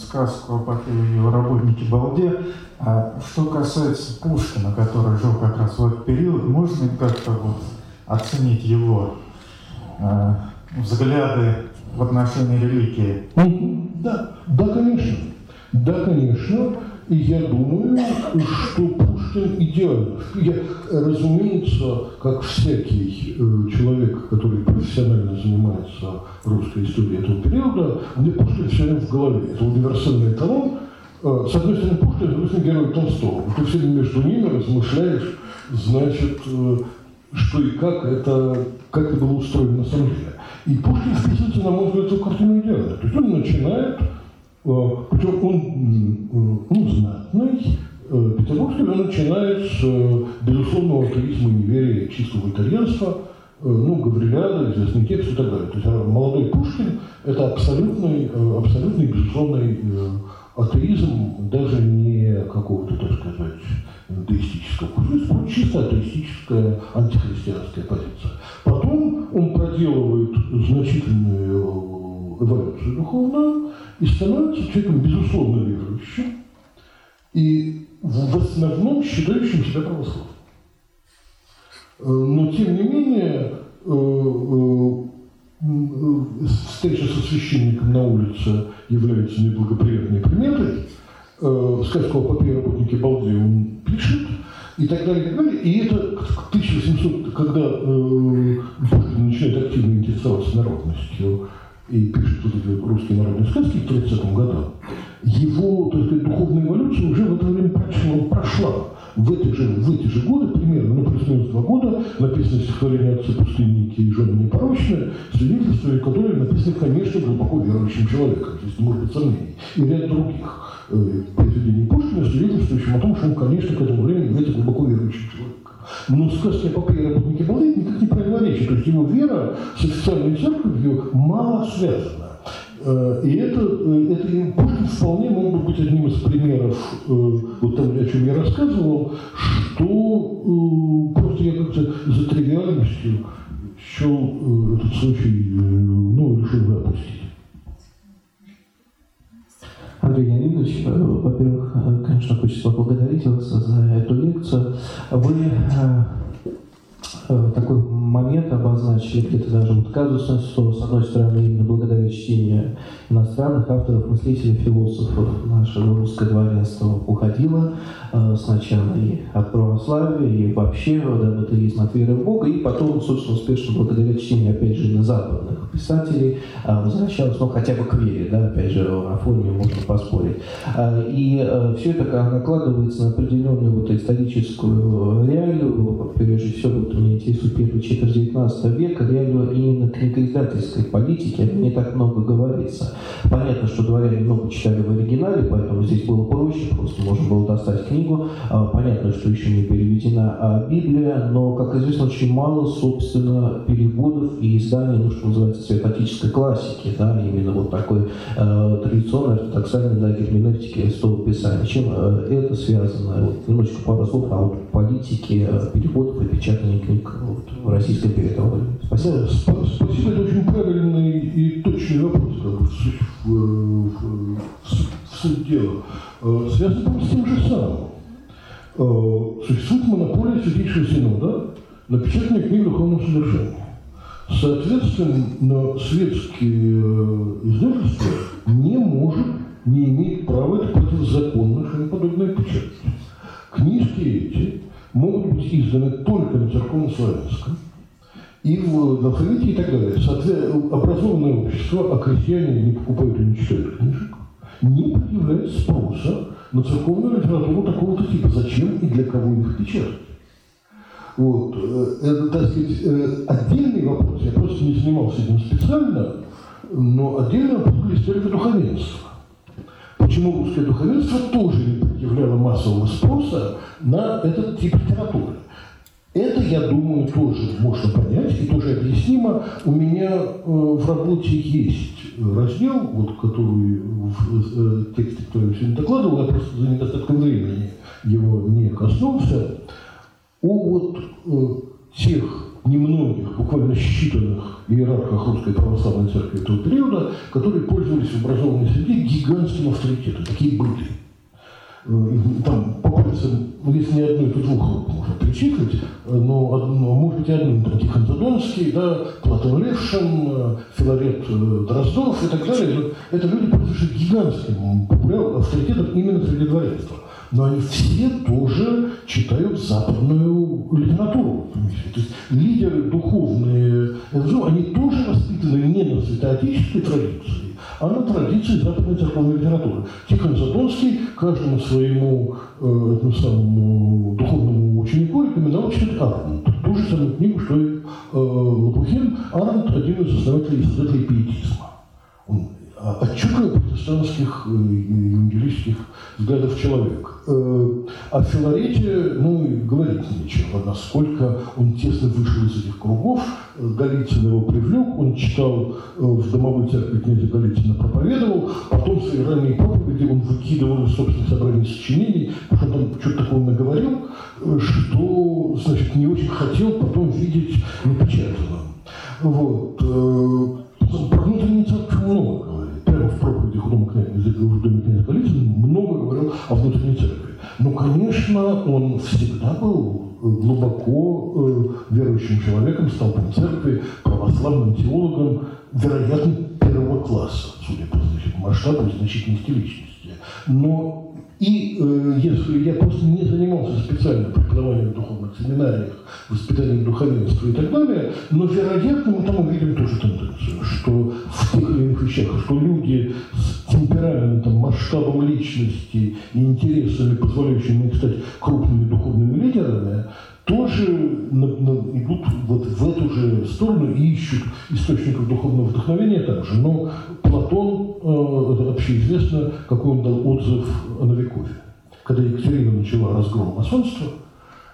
сказку об его работнике Балде. А что касается Пушкина, который жил как раз в этот период, можно как-то вот оценить его э, взгляды в отношении религии? Да, да, конечно. Да, конечно. И я думаю, что Идеален. Я, разумеется, как всякий э, человек, который профессионально занимается русской историей этого периода, мне Пушкин все время в голове. Это универсальный талант. Э, с одной стороны Пушкин, с другой стороны герой Толстого. Ты все время между ними размышляешь, значит, э, что и как это, как это было устроено на самом деле. И Пушкин вписывается, на мой взгляд, эту картину идеально. То есть он начинает Э, Причем он ну, знатный, э, Петербургский он начинает с э, безусловного атеизма, неверия, чистого итальянства, ну, Гавриляда, известный текст и так далее. То есть молодой Пушкин – это абсолютный, абсолютный безусловный атеизм, даже не какого-то, так сказать, атеистического курса, чисто атеистическая, антихристианская позиция. Потом он проделывает значительную эволюцию духовного и становится человеком безусловно верующим и в основном считающим себя православным. Э, но тем не менее э, э, встреча со священником на улице является неблагоприятной приметой. Сказку о попе работнике Балде он пишет, и так далее, и так далее. И это к 1800, когда э, начинает активно интересоваться народностью и пишет вот эти русские народные сказки в 30 году, его, так сказать, духовная эволюция уже в это время прошла. прошла. В эти же, в эти же годы, примерно, ну, плюс-минус два года, написано стихотворение «Отцы пустынники» и «Жены непорочные», свидетельства, которые написаны, конечно, глубоко верующим человеком, здесь не может быть сомнений, и ряд других э, произведений Пушкина, свидетельствующим о том, что он, конечно, к этому времени является глубоко верующим человеком. Но сказки о попе и работнике никак не противоречит. То есть его вера с официальной церковью мало связана. Э, и это, э, это Пушкин вполне мог бы быть одним из примеров э, вот того, о чем я рассказывал, что просто я как-то за тривиальностью счел этот случай, ну, решил запустить. Андрей Леонидович, во-первых, конечно, хочется поблагодарить вас за эту лекцию. Вы Э, такой момент обозначили, где-то даже вот казусность, что, с одной стороны, именно благодаря чтению иностранных авторов, мыслителей, философов наше русское дворянство уходило э, сначала и от православия, и вообще от атеизма, от веры в Бога, и потом, собственно, успешно благодаря чтению, опять же, на западных писателей э, возвращалось, ну, хотя бы к вере, да, опять же, о форме можно поспорить. И все это накладывается на определенную вот историческую реалию, прежде всего, вот мне интересует первый четверть 19 века, реалию именно книгоиздательской политики, не так много говорится. Понятно, что дворяне много читали в оригинале, поэтому здесь было проще, просто можно было достать книгу. А, понятно, что еще не переведена а Библия, но, как известно, очень мало, собственно, переводов и изданий, ну, что называется, святотической классики, да, именно вот такой э, традиционной ортодоксальной да, герменевтики слова Писания. Чем это связано? Вот, немножечко пару слов о вот, политике переводов и печатания книг вот, в российской передовой. Спасибо. Спасибо, это очень правильный и точный вопрос, в суть дела. Э, связано с тем же самым. Э, существует монополия Святейшего Синода на печатание книг духовного содержания. Соответственно, светские э, издательства не может, не имеет права это противозаконно, что подобное печатать. Книжки эти могут быть изданы только на церковно-славянском, и в алфавите и так далее. Соответственно, образованное общество, а крестьяне не покупают и не читают книжек, не предъявляет спроса на церковную литературу такого-то типа. Зачем и для кого их печатать? Вот. Э, это, так сказать, э, отдельный вопрос, я просто не занимался этим специально, но отдельный вопрос для историка духовенства. Почему русское духовенство тоже не предъявляло массового спроса на этот тип литературы? Это, я думаю, тоже можно понять и тоже объяснимо. У меня э, в работе есть раздел, вот, который в э, тексте, который я сегодня докладывал, я просто за недостатком времени его не коснулся, о вот э, тех немногих, буквально считанных иерархах Русской Православной Церкви этого периода, которые пользовались в образованной среде гигантским авторитетом. Такие были. Э, там по пальцам, ну, если не одной, то двух можно перечислить, э, но, одно, может быть, одним, там, Тихон Задонский, да, Платон Левшин, э, Филарет Дроздов и так далее. Это люди, пользующиеся гигантским авторитетом именно среди дворянства но они все тоже читают западную литературу. То есть лидеры духовные, ну, они тоже воспитаны не на святоотеческой традиции, а на традиции западной церковной литературы. Тихон Задонский каждому своему э, этому самому духовному ученику рекомендовал читать Арнт. Ту же самую книгу, что и э, Лопухин. Арнт – один из основателей и создателей пиетизма. Он отчетливо протестантских э, евангелических взглядов человек. Э, о Филарете, ну, говорить нечего, насколько он тесно вышел из этих кругов. Голицын его привлек, он читал э, в домовой церкви князя Голицына, проповедовал, потом в ранние проповеди он выкидывал из собственных собраний сочинений, потому что там что-то такое наговорил, что, значит, не очень хотел потом видеть напечатанным. Вот. Про конечно, он всегда был э, глубоко э, верующим человеком, столпом церкви, православным теологом, вероятно, первого класса, судя по значит, масштабу и значительности личности. Но и э, если я просто не занимался специально преподаванием в духовных семинариях, воспитанием духовенства и так далее, но, вероятно, мы там увидим ту же тенденцию, что в тех или иных вещах, что люди с темпераментом, масштабом личности и интересами, позволяющими им стать крупными духовными лидерами, тоже на, на, идут вот в эту же сторону и ищут источников духовного вдохновения также. Но Платон, это общеизвестно, какой он дал отзыв о Новикове. Когда Екатерина начала разгром масонства,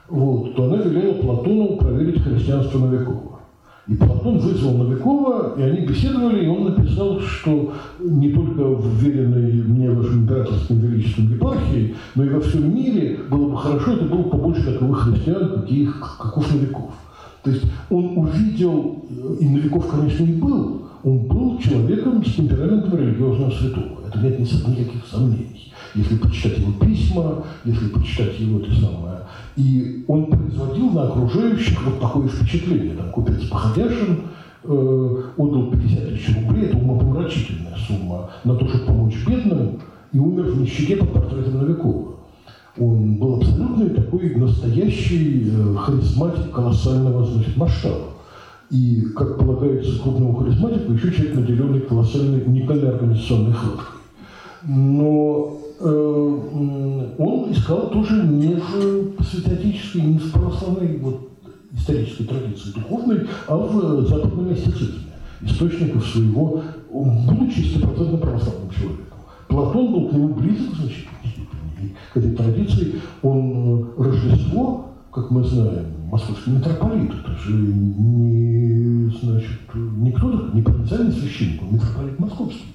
вот, то она велела Платону проверить христианство Новикова. И Платон вызвал Новикова, и они беседовали, и он написал, что не только в веренной мне вашим императорским величеством епархии, но и во всем мире было бы хорошо, это было побольше таковых христиан, каких, каков Новиков. То есть он увидел, и Новиков, конечно, и был, он был человеком с темпераментом религиозного святого. Это нет никаких сомнений. Если почитать его письма, если почитать его это самое. И он производил на окружающих вот такое впечатление. Там купец Походяшин э, отдал 50 тысяч рублей, это умопомрачительная сумма, на то, чтобы помочь бедным, и умер в нищете под портретом Новикова. Он был абсолютно такой настоящий э, харизматик колоссального значит, масштаба. И, как полагается крупному харизматику, еще человек, наделенный колоссальной уникальной организационной хваткой. Но он искал тоже не в святотической, не в православной вот, исторической традиции духовной, а в западном мистицизме, источников своего, будучи стопроцентно православным человеком. Платон был к нему близок в значительной степени. К этой традиции он э, Рождество, как мы знаем, московский митрополит, это же не, значит, не кто-то, не провинциальный священник, он митрополит московский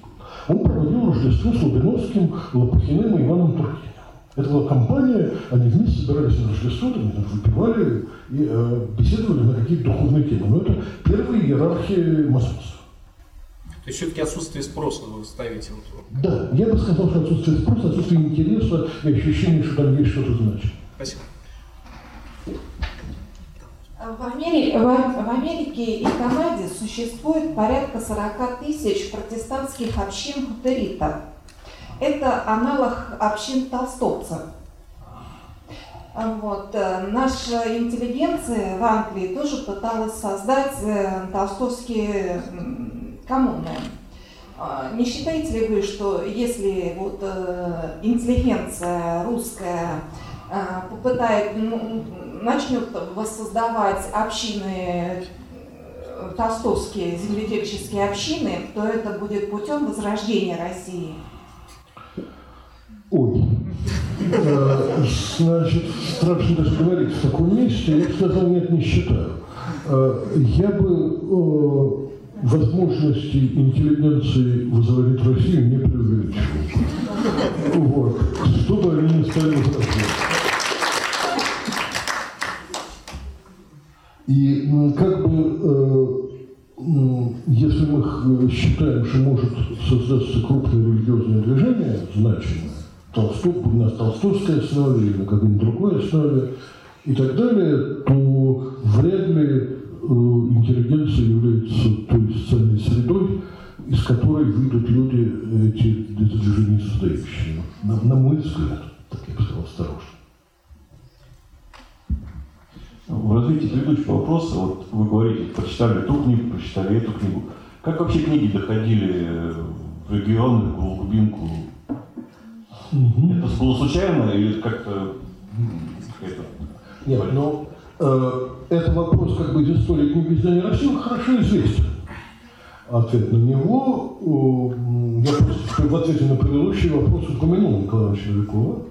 он проводил Рождество с Лубиновским, Лопухиным и Иваном Тургеневым. Это была компания, они вместе собирались на Рождество, там, там выпивали и э, беседовали на какие-то духовные темы. Но это первая иерархия масонства. То есть все-таки отсутствие спроса вы ставите? Вот. Да, я бы сказал, что отсутствие спроса, отсутствие интереса и ощущение, что там есть что-то значит. Спасибо. В Америке, в Америке и Канаде существует порядка 40 тысяч протестантских общин хуторитов. Это аналог общин толстовцев. Вот. Наша интеллигенция в Англии тоже пыталась создать э, толстовские коммуны. А, не считаете ли вы, что если вот э, интеллигенция русская э, попытает ну, начнет воссоздавать общины, э, толстовские земледельческие общины, то это будет путем возрождения России. Ой, э, значит, страшно даже говорить в таком месте, я бы сказал, нет, не считаю. Э, я бы возможности интеллигенции возродить Россию не преувеличивал. Вот. Чтобы они не стали возрождать. И как бы, э, если мы считаем, что может создаться крупное религиозное движение, значимое, Толстов, на толстовской основе или на какой-нибудь другой основе и так далее, то вряд ли э, интеллигенция является той социальной средой, из которой выйдут люди, эти, это движение создающие. На, на мой взгляд, так я бы сказал, осторожно. В развитии предыдущего вопроса, вот вы говорите, прочитали ту книгу, прочитали эту книгу. Как вообще книги доходили в регионы, в глубинку? Угу. Это было случайно или как-то... Это... Нет, но э, это вопрос как бы из истории книги издания России хорошо известен. Ответ на него, э, я просто в ответе на предыдущий вопрос упомянул Николая Человекова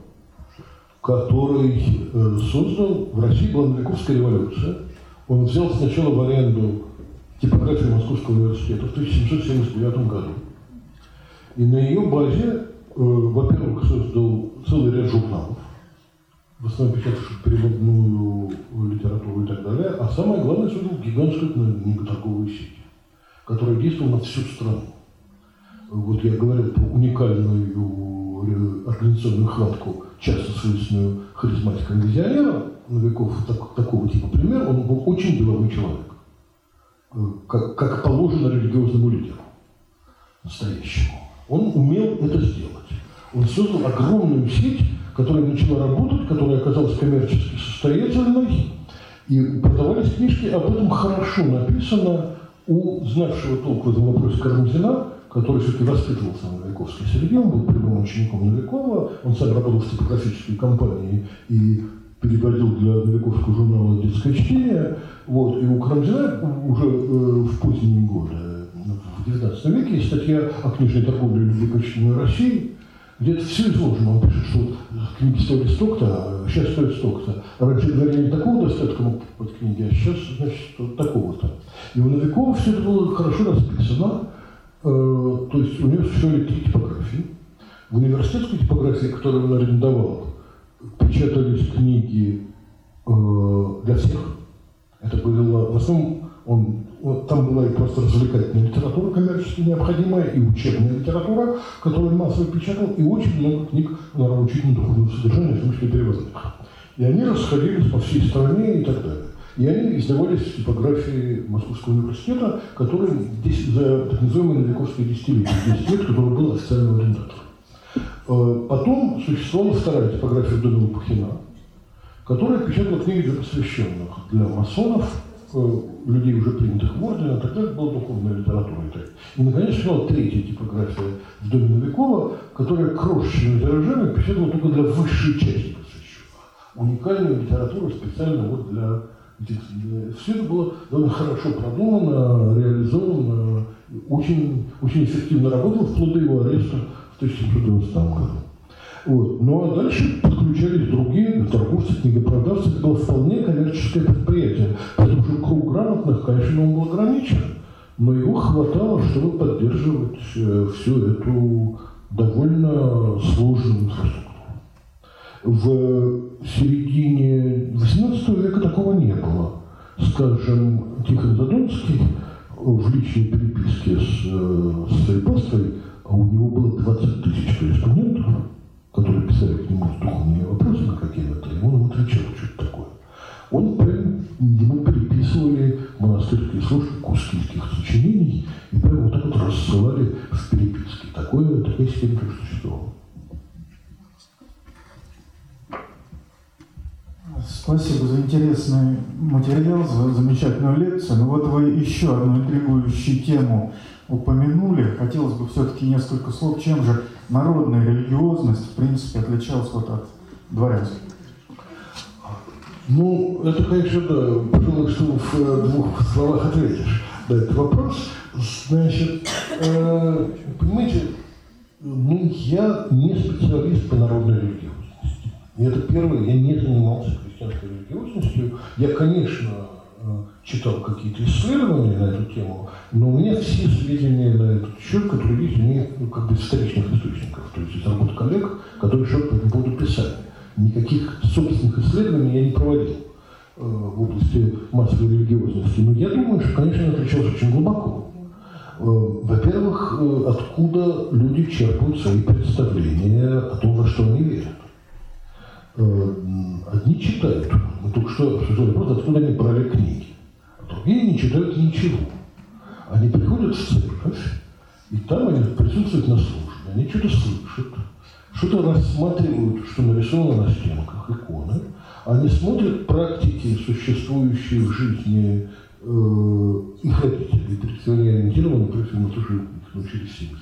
который э, создал в России была Новиковская революция. Он взял сначала в аренду типографию Московского университета в 1779 году. И на ее базе, э, во-первых, создал целый ряд журналов, в основном печатавших переводную литературу и так далее, а самое главное, создал гигантскую книготорговую сеть, которая действовала на всю страну. Вот я говорил про уникальную э, организационную хватку часто свойственную харизматикам визионерам, Новиков так, такого типа пример, он был очень деловой человек. э, как, как положено религиозному лидеру настоящему. Он умел это сделать. Он создал огромную сеть, которая начала работать, которая оказалась коммерчески состоятельной, и продавались книжки, об этом хорошо написано у знавшего толк в этом вопросе Карамзина, который все-таки воспитывался на Новиковской среде, он был прямым учеником Новикова, он сам работал в типографической компании и переводил для Новиковского журнала «Детское чтение». Вот, и у Карамзина уже э, в поздние годы, в XIX веке, есть статья о книжной торговле чтению России, где-то все изложено. Он пишет, что книги стоили столько-то, а сейчас стоят столько-то. Раньше говорили не такого достатка мог покупать книги, а сейчас, значит, вот такого-то. И у Новикова все это было хорошо расписано. Э, то есть у него существовали три типографии. В университетской типографии, которую он арендовал, печатались книги э, для всех. Это было в основном он, вот, там была и просто развлекательная литература коммерчески необходимая, и учебная литература, которую массово печатал, и очень много книг научительно-духовного содержания, в том числе переводных. И они расходились по всей стране и так далее. И они издавались типографии Московского университета, который здесь за так называемое Новиковское десятилетие, 10 лет, который был официальным арендатором. Э, потом существовала вторая типография в доме Лопухина, которая печатала книги для посвященных, для масонов, э, людей, уже принятых в орден, а тогда это была духовная литература. И, наконец, существовала третья типография в доме Новикова, которая крошечными тиражами печатала только для высшей части посвященных. Уникальную литературу специально вот для все это было довольно хорошо продумано, реализовано, очень, очень эффективно работало вплоть до его ареста в 1790 году. Вот. Ну а дальше подключались другие торговцы, книгопродавцы. Это было вполне коммерческое предприятие. Потому что круг грамотных, конечно, он был ограничен. Но его хватало, чтобы поддерживать э, всю эту довольно сложную инфраструктуру. В середине XVIII века такого не было. Скажем, Тихон Задонский в личной переписке с, э, с Фейпастой, а у него было 20 тысяч корреспондентов, которые писали к нему с духовными вопросами какими-то, и он им отвечал, что это такое. Он прям, ему переписывали монастырские службы кускинских сочинений и прямо вот так вот рассылали в переписке. Такое, такая система тоже существовала. Спасибо за интересный материал, за замечательную лекцию. Ну вот вы еще одну интригующую тему упомянули. Хотелось бы все-таки несколько слов, чем же народная религиозность, в принципе, отличалась вот от дворянской. Ну, это, конечно, да. Пожалуй, что в э, двух словах ответишь на этот вопрос. Значит, э, понимаете, ну, я не специалист по народной религиозности. Это первое, я не занимался христианской религиозностью. Я, конечно, э, читал какие-то исследования на эту тему, но у меня все сведения на этот счет, которые есть, они ну, как бы из вторичных источников, то есть из работы коллег, которые что по этому поводу писали. Никаких собственных исследований я не проводил э, в области массовой религиозности. Но я думаю, что, конечно, он отличался очень глубоко. Э, во-первых, откуда люди черпают свои представления о том, во что они верят. Э, одни читают. Мы только что обсуждали вопрос, откуда они брали книги. А другие не читают ничего. Они приходят в церковь, и там они присутствуют на службе, они что-то слышат, что-то рассматривают, что нарисовано на стенках, иконы. Они смотрят практики, существующие в жизни э, их родителей, традиционно ориентированы, против мы тоже их научили в семье.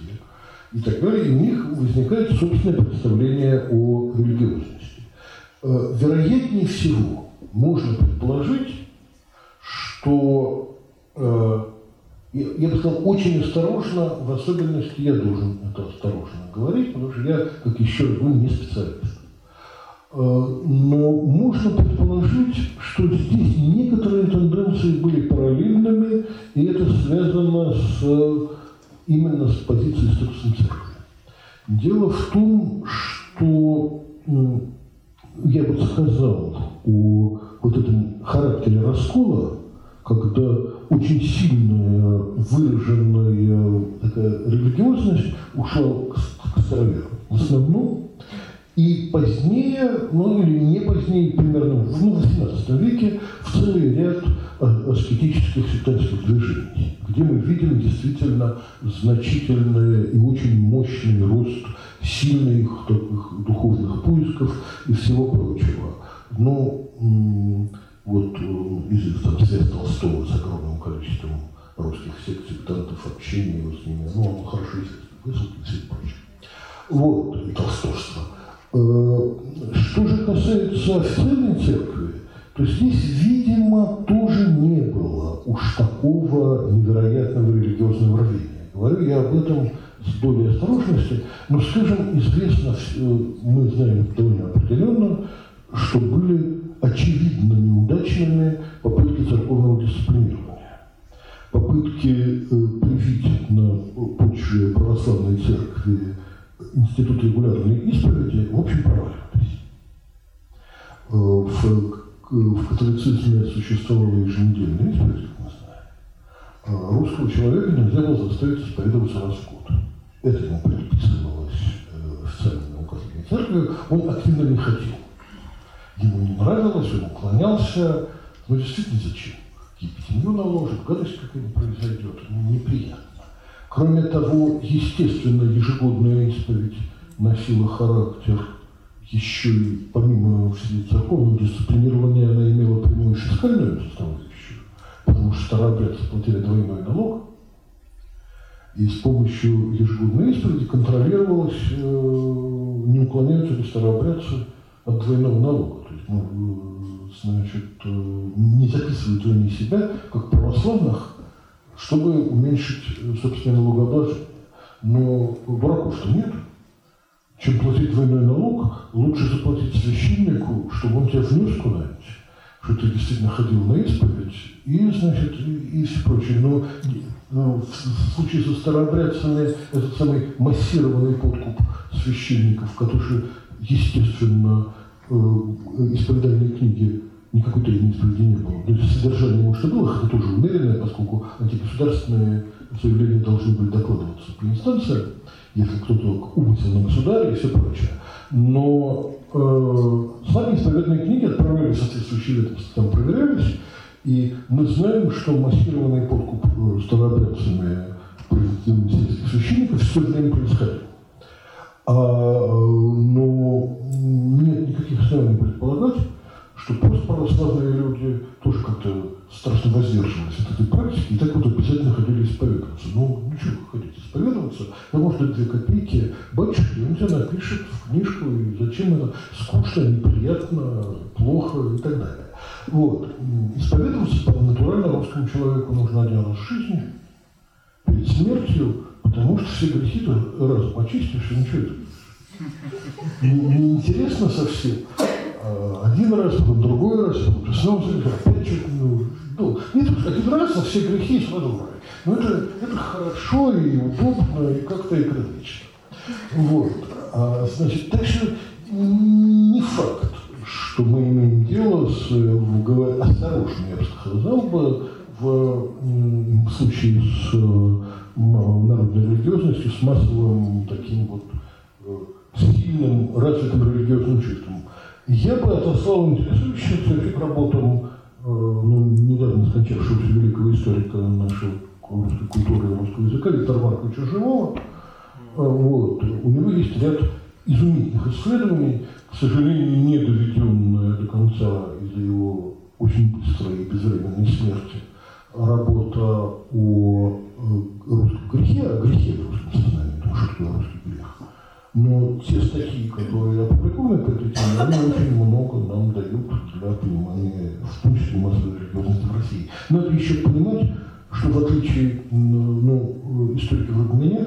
И так далее. И у них возникает собственное представление о религиозности. Э, вероятнее всего можно предположить, что, э, я бы сказал, очень осторожно, в особенности я должен это осторожно говорить, потому что я, как еще раз говорю, не специалист. Э, но можно предположить, что здесь некоторые тенденции были параллельными, и это связано с, именно с позицией статусом церкви. Дело в том, что я бы сказал, о вот этом характере раскола, когда очень сильная выраженная такая религиозность ушла к, к староверам. В основном И позднее, ну или не позднее, примерно ну, в XVIII веке, в целый ряд э, аскетических сектантских движений, где мы видим действительно значительный и очень мощный рост сильных таких духовных поисков и всего прочего. Ну, вот э, из там, связь Толстого с огромным количеством русских сект, сектантов, общения с ними, ну, он хорошо известен, высылки и все прочее. Вот, и толстовство. Э, что же касается официальной церкви, то здесь, видимо, тоже не было уж такого невероятного религиозного рвения. Говорю я об этом с долей осторожности, но, скажем, известно, э, мы знаем довольно определенно, что были очевидно неудачными попытки церковного дисциплинирования. Попытки э, привить на почве православной церкви институт регулярной исповеди, в общем, проваливались. Э, в, в католицизме существовала еженедельная исповедь, как мы знаем. А русского человека нельзя было заставить исповедоваться раз в год. Это ему предписывалось э, официальными указами церкви. Он активно не хотел. Ему не нравилось, он уклонялся. Но действительно зачем? Епитемию наложит, гадость какая-нибудь произойдет. Неприятно. Кроме того, естественно, ежегодная исповедь носила характер еще и помимо церковного дисциплинирования, она имела прямую фискальную составляющую, потому что старообрядцы платили двойной налог, и с помощью ежегодной исповеди контролировалось, э, не уклоняются ли старообрядцы от двойного налога. То есть, ну, значит, э, не записывают они себя как православных чтобы уменьшить э, собственное налогообложение. Но дураков-то нет. Чем платить двойной налог, лучше заплатить священнику, чтобы он тебя внес куда-нибудь, что ты действительно ходил на исповедь, и, значит, и, и все прочее. Но в случае со старообрядцами этот самый массированный подкуп священников, который, естественно, э, исповедальные книги никакой тайной исповеди не было. То есть содержание, может, и было, хотя тоже умеренное, поскольку антигосударственные заявления должны были докладываться по инстанциям, если кто-то умысел на государя и все прочее. Но э, сами исповедные книги отправляли в соответствующие ведомства, там проверялись, и мы знаем, что массированный подкуп э, старообрядцами сельских священников все время происходил. А, э, но нет никаких оснований предполагать, что просто православные люди тоже как-то страшно воздерживались от этой практики, и так вот обязательно ходили исповедоваться. Ну, ничего, вы хотите исповедоваться, вы можете две копейки, батюшки, он тебе напишет в книжку, и зачем это скучно, неприятно, плохо и так далее. Вот. Исповедоваться натурально русскому человеку нужно один раз в жизни, перед смертью, потому что все грехи-то разом очистишь, и ничего это неинтересно совсем. А, один раз, потом другой раз, потом снова опять что-то, ну, ну, нет, один раз на все грехи сразу в рай. Но это, это хорошо и удобно, и как-то экономично. Вот. А, значит, так что не факт, что мы имеем дело с, в, осторожно, я бы сказал бы, в, случае с народной религиозностью, с массовым таким вот э, сильным развитым религиозным чувством. Я бы отослал интересующихся к работам э, ну, недавно скончавшегося великого историка нашей русской культуры и русского языка Виктора Марковича Живого. Э, вот. У него есть ряд изумительных исследований, к сожалению, не доведенная до конца из-за его очень быстрой и безвременной смерти работа о э, русском грехе, о грехе в русском сознании, потому что такое русский грех. Но те статьи, которые опубликованы по этой теме, они очень много нам дают для понимания, в том числе массовой религиозности в России. Это еще понимать, что в отличие ну, историков вроде меня,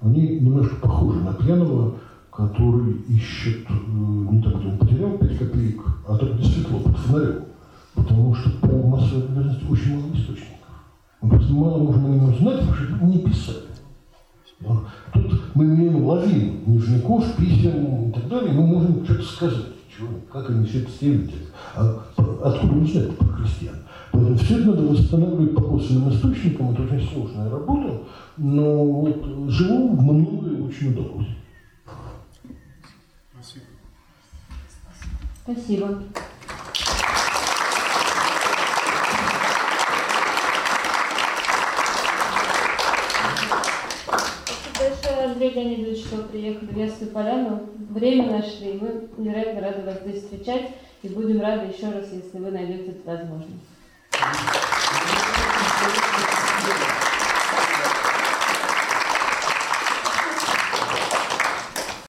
они немножко похожи на пьяного, который ищет э, не так, где потерял 5 копеек, а так где светло, под фонарем. Потому что по массовой религиозности очень мало источников. Мы просто мало можем о нем знать, потому что не писали. Тут мы имеем лавину нежников, писем и так далее, мы можем что-то сказать, чего, как они все это стремятся, а откуда мы знаем про христиан. Поэтому все это надо восстанавливать по косвенным источникам, это очень сложная работа, но вот живому многое очень удалось. Спасибо. Спасибо. Андрей Леонидович, что приехали в Ясную Поляну. Время нашли, мы невероятно рады вас здесь встречать. И будем рады еще раз, если вы найдете это возможность.